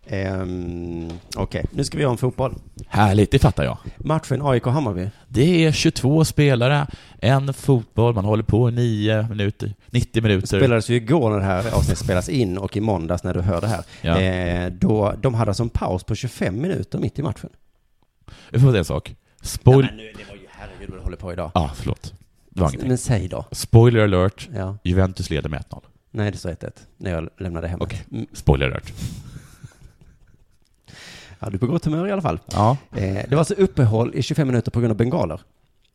Ehm, Okej, nu ska vi ha en fotboll. Härligt, det fattar jag. Matchen AIK-Hammarby. Det är 22 spelare, en fotboll, man håller på i 9 minuter, 90 Det minuter. spelades ju igår när det här avsnittet spelas in och i måndags när du hör det här. Ja. Eh, då, de hade alltså en paus på 25 minuter mitt i matchen. Jag får säga en sak. Spoil... nu, det var ju herregud vad du håller på idag. Ja, förlåt. Det var ingenting. Men säg då. Spoiler alert. Ja. Juventus leder med 1-0. Nej, det står 1-1 när jag lämnade hem. Okej. Spoiler alert. Ja, du är på gott humör i alla fall. Ja. Eh, det var alltså uppehåll i 25 minuter på grund av bengaler.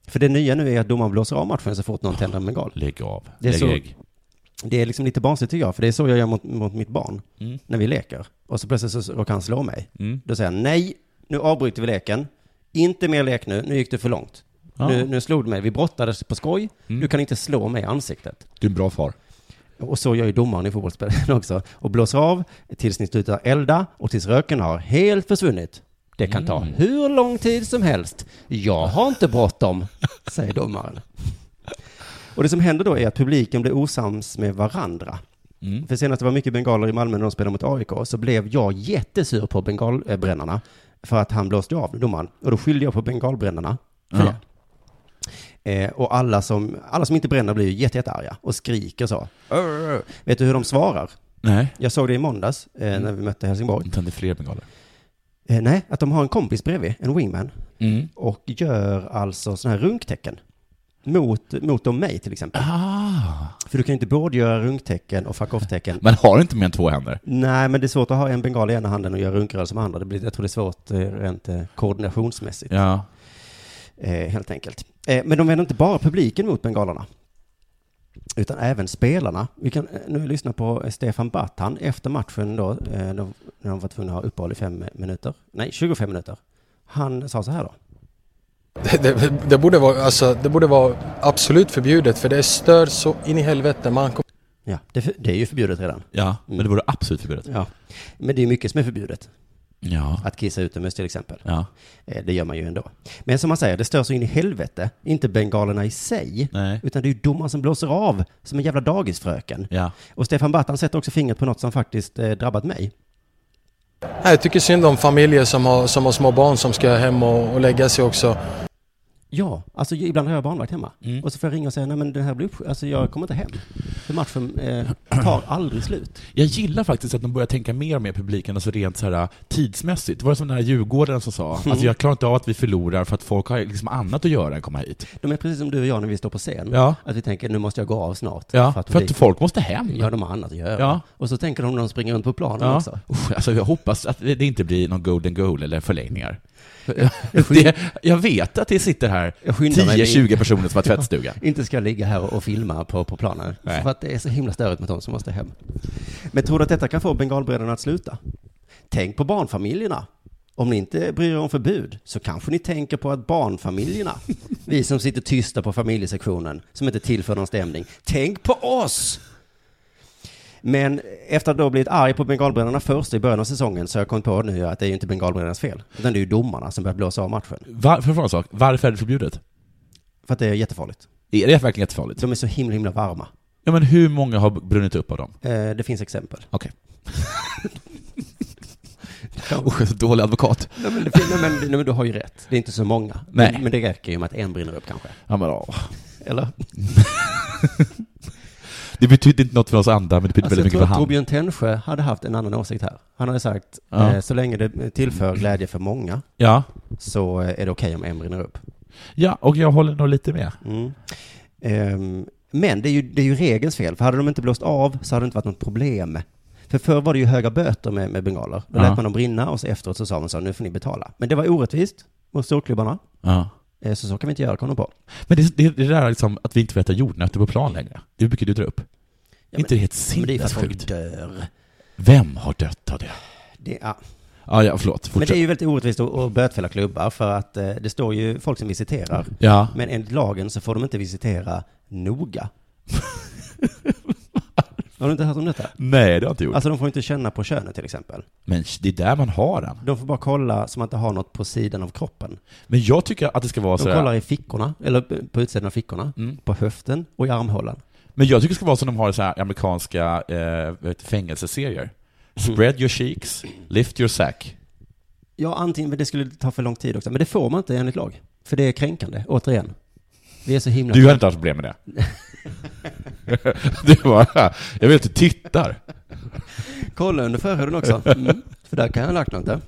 För det nya nu är att domaren blåser av matchen så fort någon tänder en bengal. Lägg av. Det är Lägg så- ägg. Det är liksom lite barnsligt tycker jag, för det är så jag gör mot, mot mitt barn Mm. när vi leker. Och så plötsligt så råkar han slå mig. Mm. Då säger han nej, nu avbryter vi leken. Inte mer lek nu, nu gick det för långt. Ja. Nu, nu slog du mig, vi brottades på skoj. Mm. Du kan inte slå mig i ansiktet. Du är en bra far. Och så gör ju domaren i fotbollsspelen (laughs) också. Och blåser av tills ni slutar elda och tills röken har helt försvunnit. Det kan ta Mm. hur lång tid som helst. Jag har inte bråttom, (laughs) säger domaren. Och det som händer då är att publiken blir osams med varandra. Mm. För senast det var mycket bengaler i Malmö när de spelade mot AIK, så blev jag jättesur på bengalbrännarna för att han blåste av domaren. Och då skyllde jag på bengalbrännarna för det. Eh, och alla som, alla som inte bränner blir ju jätte, jättearga och skriker så. "Arr!" Vet du hur de svarar? Nej. Jag såg det i måndags eh, när vi mötte Helsingborg. De tänder fler bengaler. Eh, nej, att de har en kompis bredvid, en wingman, Mm. och gör alltså sådana här runktecken. Mot, mot dem mig till exempel. Ah. För du kan ju inte både göra runktecken och fuck off-tecken. Man har inte mer än två händer. Nej, men det är svårt att ha en bengal i ena handen och göra runkrörelser med andra. Det blir, jag tror det är svårt eh, rent eh, koordinationsmässigt. Ja. Eh, helt enkelt. Eh, men de vänder inte bara publiken mot bengalerna. Utan även spelarna. Vi kan eh, nu lyssna på Stefan Battan efter matchen då, när de var tvungna att ha uppehåll i fem minuter. Nej, 25 minuter. Han sa så här då. Det, det, det, borde vara, alltså, det borde vara absolut förbjudet för det stör så in i helvete. Man kom... Ja, det, det är ju förbjudet redan. Ja, men det vore absolut förbjudet. Ja, men det är mycket som är förbjudet. Ja. Att kissa utomhus till exempel. Ja. Eh, Det gör man ju ändå. Men som man säger, det stör så in i helvete. Inte bengalerna i sig. Nej. Utan det är ju domaren som blåser av som en jävla dagisfröken. Ja. Och Stefan Battan sätter också fingret på något som faktiskt eh, drabbat mig. Jag tycker synd om familjer som har, som har små barn som ska hem och, och lägga sig också. Ja, alltså ibland har jag barnvakt hemma. Mm. Och så får jag ringa och säga, nej men det här blir upp... Alltså jag kommer inte hem. För matchen eh, tar aldrig slut. Jag gillar faktiskt att de börjar tänka mer och mer publiken, alltså rent så här tidsmässigt. Det var som den här Djurgården som sa, Mm. alltså jag klarar inte av att vi förlorar för att folk har liksom annat att göra än komma hit. De är precis som du och jag när vi står på scen. Ja. Att vi tänker, nu måste jag gå av snart. Ja, för att publiken- folk måste hem. Ja, de har annat att göra. Ja. Och så tänker de när de springer runt på planen Ja. också. Usch, alltså jag hoppas att det inte blir någon golden goal eller förlängningar. Det, (laughs) jag vet att det sitter här Jag skyndar mig 10-20 personer som har tvättstuga. (laughs) inte ska jag ligga här och filma på, på planen. Nej. För att det är så himla störigt med de som måste hem. Men tror du att detta kan få bengalbröderna att sluta? Tänk på barnfamiljerna. Om ni inte bryr er om förbud så kanske ni tänker på att barnfamiljerna, (laughs) vi som sitter tysta på familjesektionen, som inte tillför någon stämning, tänk på oss! Men efter att då blivit arg på bengalbröderna först i början av säsongen så har jag kommit på nu att det är ju inte bengalbrödernas fel, utan det är ju domarna som börjar blåsa av matchen. Var, får jag fråga en sak? Varför är det förbjudet? För att det är jättefarligt. Är det verkligen jättefarligt? De är så himla, himla varma. Ja, men hur många har brunnit upp av dem? Eh, det finns exempel. Okej. (laughs) Usch, så dålig advokat. Nej men, nej, men, nej men du har ju rätt. Det är inte så många. Nej. Men, men det räcker ju med att en brinner upp kanske. Ja, men, åh. Eller? (laughs) Det betyder inte något för oss andra, men det betyder Alltså, väldigt mycket för han. Torbjörn Tännsjö hade haft en annan åsikt här. Han hade sagt, Ja. eh, så länge det tillför glädje för många, Ja. så eh, är det okej om en brinner upp. Ja, och jag håller nog lite med. Mm. Ehm, men det är, ju, det är ju regelns fel, för hade de inte blåst av så hade det inte varit något problem. För förr var det ju höga böter med, med bengaler. Då Ja. lät man dem brinna och så efteråt så sa man så, nu får ni betala. Men det var orättvist mot storklubbarna. Ja. Eh, Så så kan vi inte göra, kom de på. Men det, det, det där liksom att vi inte får äta jordnötter på plan längre, det brukar du dra upp. Ja, inte det helt Men det är sinnessjukt? dör. Vem har dött av det? Det, ja. Ja, ja, förlåt. Men Fortsätt. det är ju väldigt orättvist att, bötfälla klubbar för att eh, det står ju folk som visiterar. Ja. Men enligt lagen så får de inte visitera noga. (laughs) har du inte hört om detta? Nej, det har jag inte gjort. Alltså de får inte känna på könet till exempel. Men det är där man har den. De får bara kolla så man inte har något på sidan av kroppen. Men jag tycker att det ska vara De så kollar här, i fickorna, eller på utsidan av fickorna, Mm. på höften och i armhålan. Men jag tycker det ska vara som de har i så här amerikanska eh, vet, fängelseserier. Spread your cheeks, lift your sack. Ja, antingen, men det skulle ta för lång tid också. Men det får man inte enligt lag. För det är kränkande, återigen. Vi är så himla... Du har inte haft problem med det? (laughs) du bara, jag vill att du tittar. Kolla under förhuden också. Mm, för där kan jag ha lagt något där.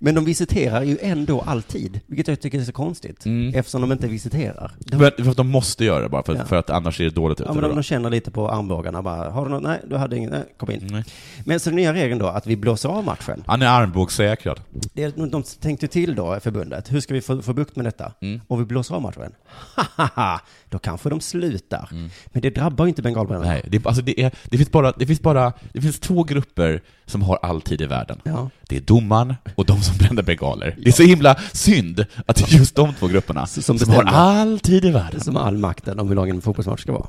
Men de visiterar ju ändå alltid, vilket jag tycker är så konstigt. Eftersom de inte visiterar. De, Men för att de måste göra det bara, för, Ja. för att annars ser det dåligt ut. ja, men de, de känner lite på armbågarna bara, har du något? Nej, du hade inget? Nej, kom in. Nej. Men så den nya regeln då, att vi blåser av matchen. Han är armbågssäkrad. Det, de tänkte till då, förbundet, hur ska vi få, få bukt med detta? Mm. Och vi blåser av matchen. Hahaha, (laughs) då kanske de slutar. Men det drabbar ju inte bengalbränderna. Nej, det, alltså det, är, det, finns bara, det finns bara, det finns två grupper som har all tid i världen. Ja. Det är domaren och de som bränner bengaler. Det är så himla synd att det är just de två grupperna som som, har bestämmer. all tid i världen. Som har all makten om hur lång en fotbollsmatch ska vara.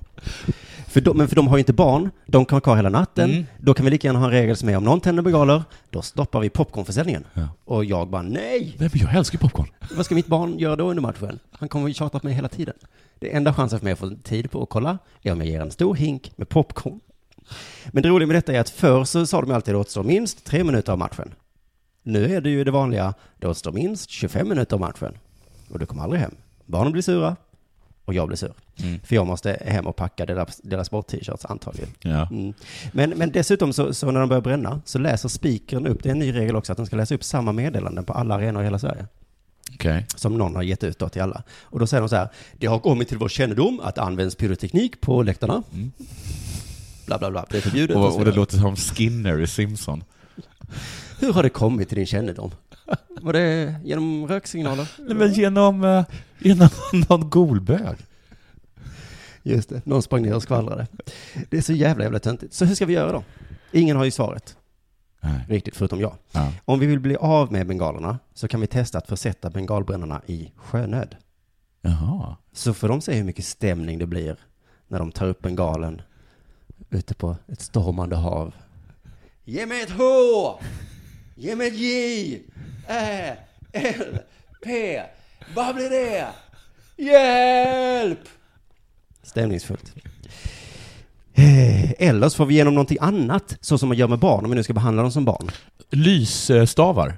För de, men för de har ju inte barn, de kan vara kvar hela natten. Mm. Då kan vi lika gärna ha en regel som är om någon tänder bengaler, då stoppar vi popcornförsäljningen. Ja. Och jag bara nej! Nej, men jag älskar ju popcorn. Vad ska mitt barn göra då under matchen? Han kommer ju tjata på mig hela tiden. Det enda chansen för mig att få tid på att kolla är om jag ger en stor hink med popcorn. Men det roliga med detta är att förr så sa de alltid att det återstår minst tre minuter av matchen. Nu är det ju det vanliga, det återstår minst 25 minuter av matchen. Och du kommer aldrig hem. Barnen blir sura och jag blir sur. Mm. För jag måste hem och packa deras, deras sport-t-shirts antagligen. Ja. Mm. Men, men dessutom så, så när de börjar bränna så läser spikern upp, det är en ny regel också, att den ska läsa upp samma meddelanden på alla arenor i hela Sverige. Okej. Som någon har gett ut då till alla. Och då säger de så här, det har kommit till vår kännedom att det används pyroteknik på läktarna. Bla bla bla, det är förbjudet. Och, och det låter som Skinner i Simpson. Hur har det kommit till din kännedom? Var det genom röksignaler? Nej, men genom, eh, genom (laughs) någon golbög. Just det, någon sprang ner och skvallrade. Det är så jävla jävla töntigt. Så hur ska vi göra då? Ingen har ju svaret. Nej. Riktigt, förutom jag. Ja. Om vi vill bli av med bengalerna så kan vi testa att försätta bengalbrännarna i sjönöd. Jaha. Så får de se hur mycket stämning det blir när de tar upp bengalen ute på ett stormande hav. Ge mig ett H! Ge mig ett J! Ä, L, P. Vad blir det? Hjälp! Stämningsfullt. Eh, Eller så får vi igenom någonting annat, så som man gör med barn, om vi nu ska behandla dem som barn. Lysstavar.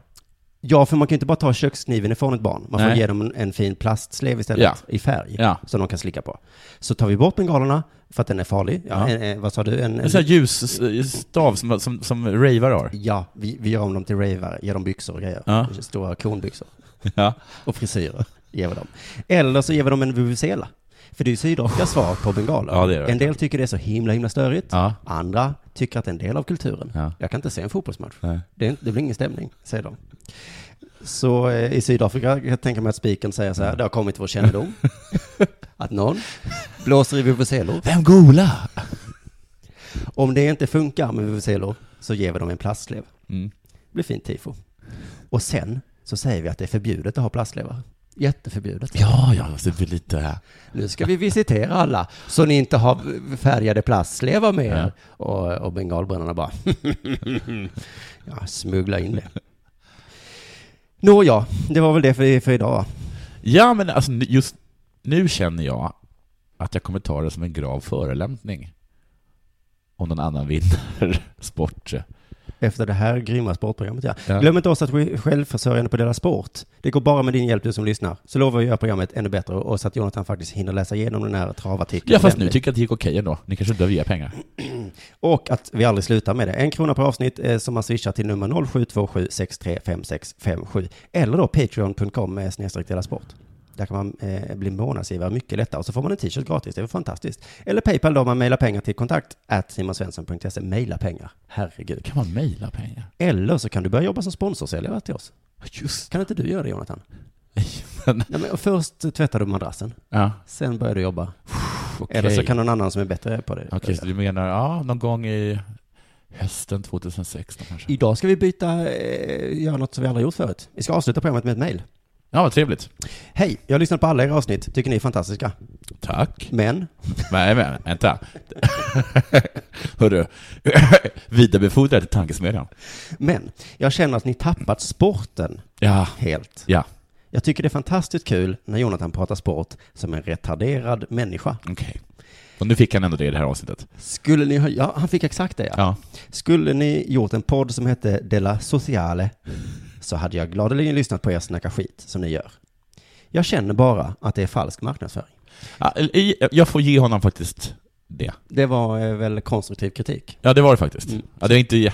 Ja, för man kan ju inte bara ta kökskniven ifrån ett barn. Man får Nej. ge dem en, en fin plastslev istället, Ja. i färg, Ja. som de kan slicka på. Så tar vi bort bengalerna, för att den är farlig. Ja, Ja. En, en, vad sa du? En, En sån här ljusstav som, som, som ravar har. Ja, vi, vi gör om dem till ravare, ger dem byxor och grejer. Ja. Stora konbyxor. Ja. Och frisyrer ger vi dem. Eller så ger vi dem en vuvuzela. För det är ju Sydafrikas svar på bengaler. Ja, det är det. En del tycker det är så himla, himla störigt. Ja. Andra tycker att det är en del av kulturen. Ja. Jag kan inte se en fotbollsmatch. Nej. Det, är, det blir ingen stämning, säger de. Så eh, i Sydafrika kan jag tänka mig att spiken säger så här, det har kommit till vår kännedom (laughs) att någon blåser i vuvuzelor. Vem gola? Om det inte funkar med vuvuzelor så ger vi dem en plastslev. Mm. Det blir fint tifo. Och sen så säger vi att det är förbjudet att ha plastslevar. Jätteförbjudet. Ja, ja, så det blir lite... Nu ska vi visitera alla, så ni inte har färgade plastslevar med er. Ja. Och, och bengalbrännarna bara, (laughs) ja, smuggla in det. Nåja, det var väl det för, för idag? Ja, men alltså just nu känner jag att jag kommer ta det som en grav förolämpning. Om någon annan vinner (laughs) sport. Efter det här grymma sportprogrammet, ja. Ja. Glöm inte oss att vi är självförsörjande på Dela Sport. Det går bara med din hjälp, du som lyssnar. Så lovar vi att göra programmet ännu bättre och så att Jonathan faktiskt hinner läsa igenom den här travartikeln. Ja, fast nu tycker jag att det gick okej ändå. Ni kanske behöver ge pengar. (clears throat) Och att vi aldrig slutar med det. En krona per avsnitt eh, som man swishar till nummer 0727635657. Eller då patreon.com med snedstreck Dela sport. Där kan man eh, bli månadsgivare mycket lättare och så får man en t-shirt gratis. Det är fantastiskt. Eller Paypal då, man mejlar pengar till kontakt at simonsvensson.se. Mejla pengar, herregud. Kan man mejla pengar? Eller så kan du börja jobba som sponsorsäljare till oss. Just Kan inte du göra det Jonathan? men, Nej, men först tvättar du madrassen, ja, sen börjar du jobba. okej. Eller så kan någon annan som är bättre på det. Okej, så du menar, ja, någon gång i hösten 2016 kanske? Idag ska vi byta, eh, göra något som vi aldrig gjort förut. Vi ska avsluta programmet med ett mejl. Ja, vad trevligt. Hej, jag har lyssnat på alla era avsnitt, tycker ni är fantastiska. Tack. Men, Nej, men vänta. (laughs) Hörru, (laughs) vidarebefordra till tankesmedjan. men, jag känner att ni tappat sporten Ja, helt. ja, Jag tycker det är fantastiskt kul när Jonathan pratar sport som en retarderad människa. okej. Och nu fick han ändå det i det här avsnittet. Skulle ni ha, ja, han fick exakt det ja. Ja. Skulle ni gjort en podd som hette Della Sociale så hade jag gladeligen lyssnat på er snacka skit som ni gör. Jag känner bara att det är falsk marknadsföring. jag får ge honom faktiskt det. Det var eh, väl konstruktiv kritik. Ja, det var det faktiskt. Mm. Ja, det är inte...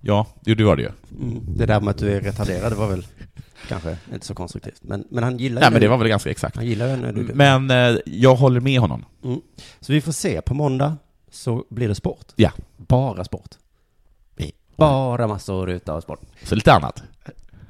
Ja, jo, det var det ju. Mm. Det där med att du är retarderad det var väl kanske inte så konstruktivt. Men, men han gillar Nej, men det var väl ganska exakt. Han gillar ju när du... Men eh, jag håller med honom. Mm. Så vi får se, på måndag så blir det sport. Ja. Bara sport. Bara massor utav sport. Så lite annat.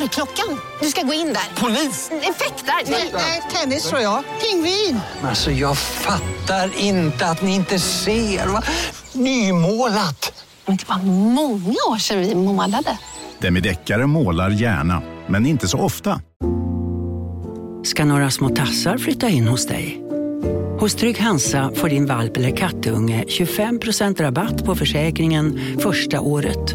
Dörrklockan. Du ska gå in där. Polis? Effektar? Nej, tennis tror jag. Pingvin. Alltså jag fattar inte att ni inte ser. Va? Nymålat! Men det var många år sedan vi målade. Demideckare målar gärna, men inte så ofta. ska några små tassar flytta in hos dig. Hos Trygg Hansa får din valp eller kattunge 25% rabatt på försäkringen första året.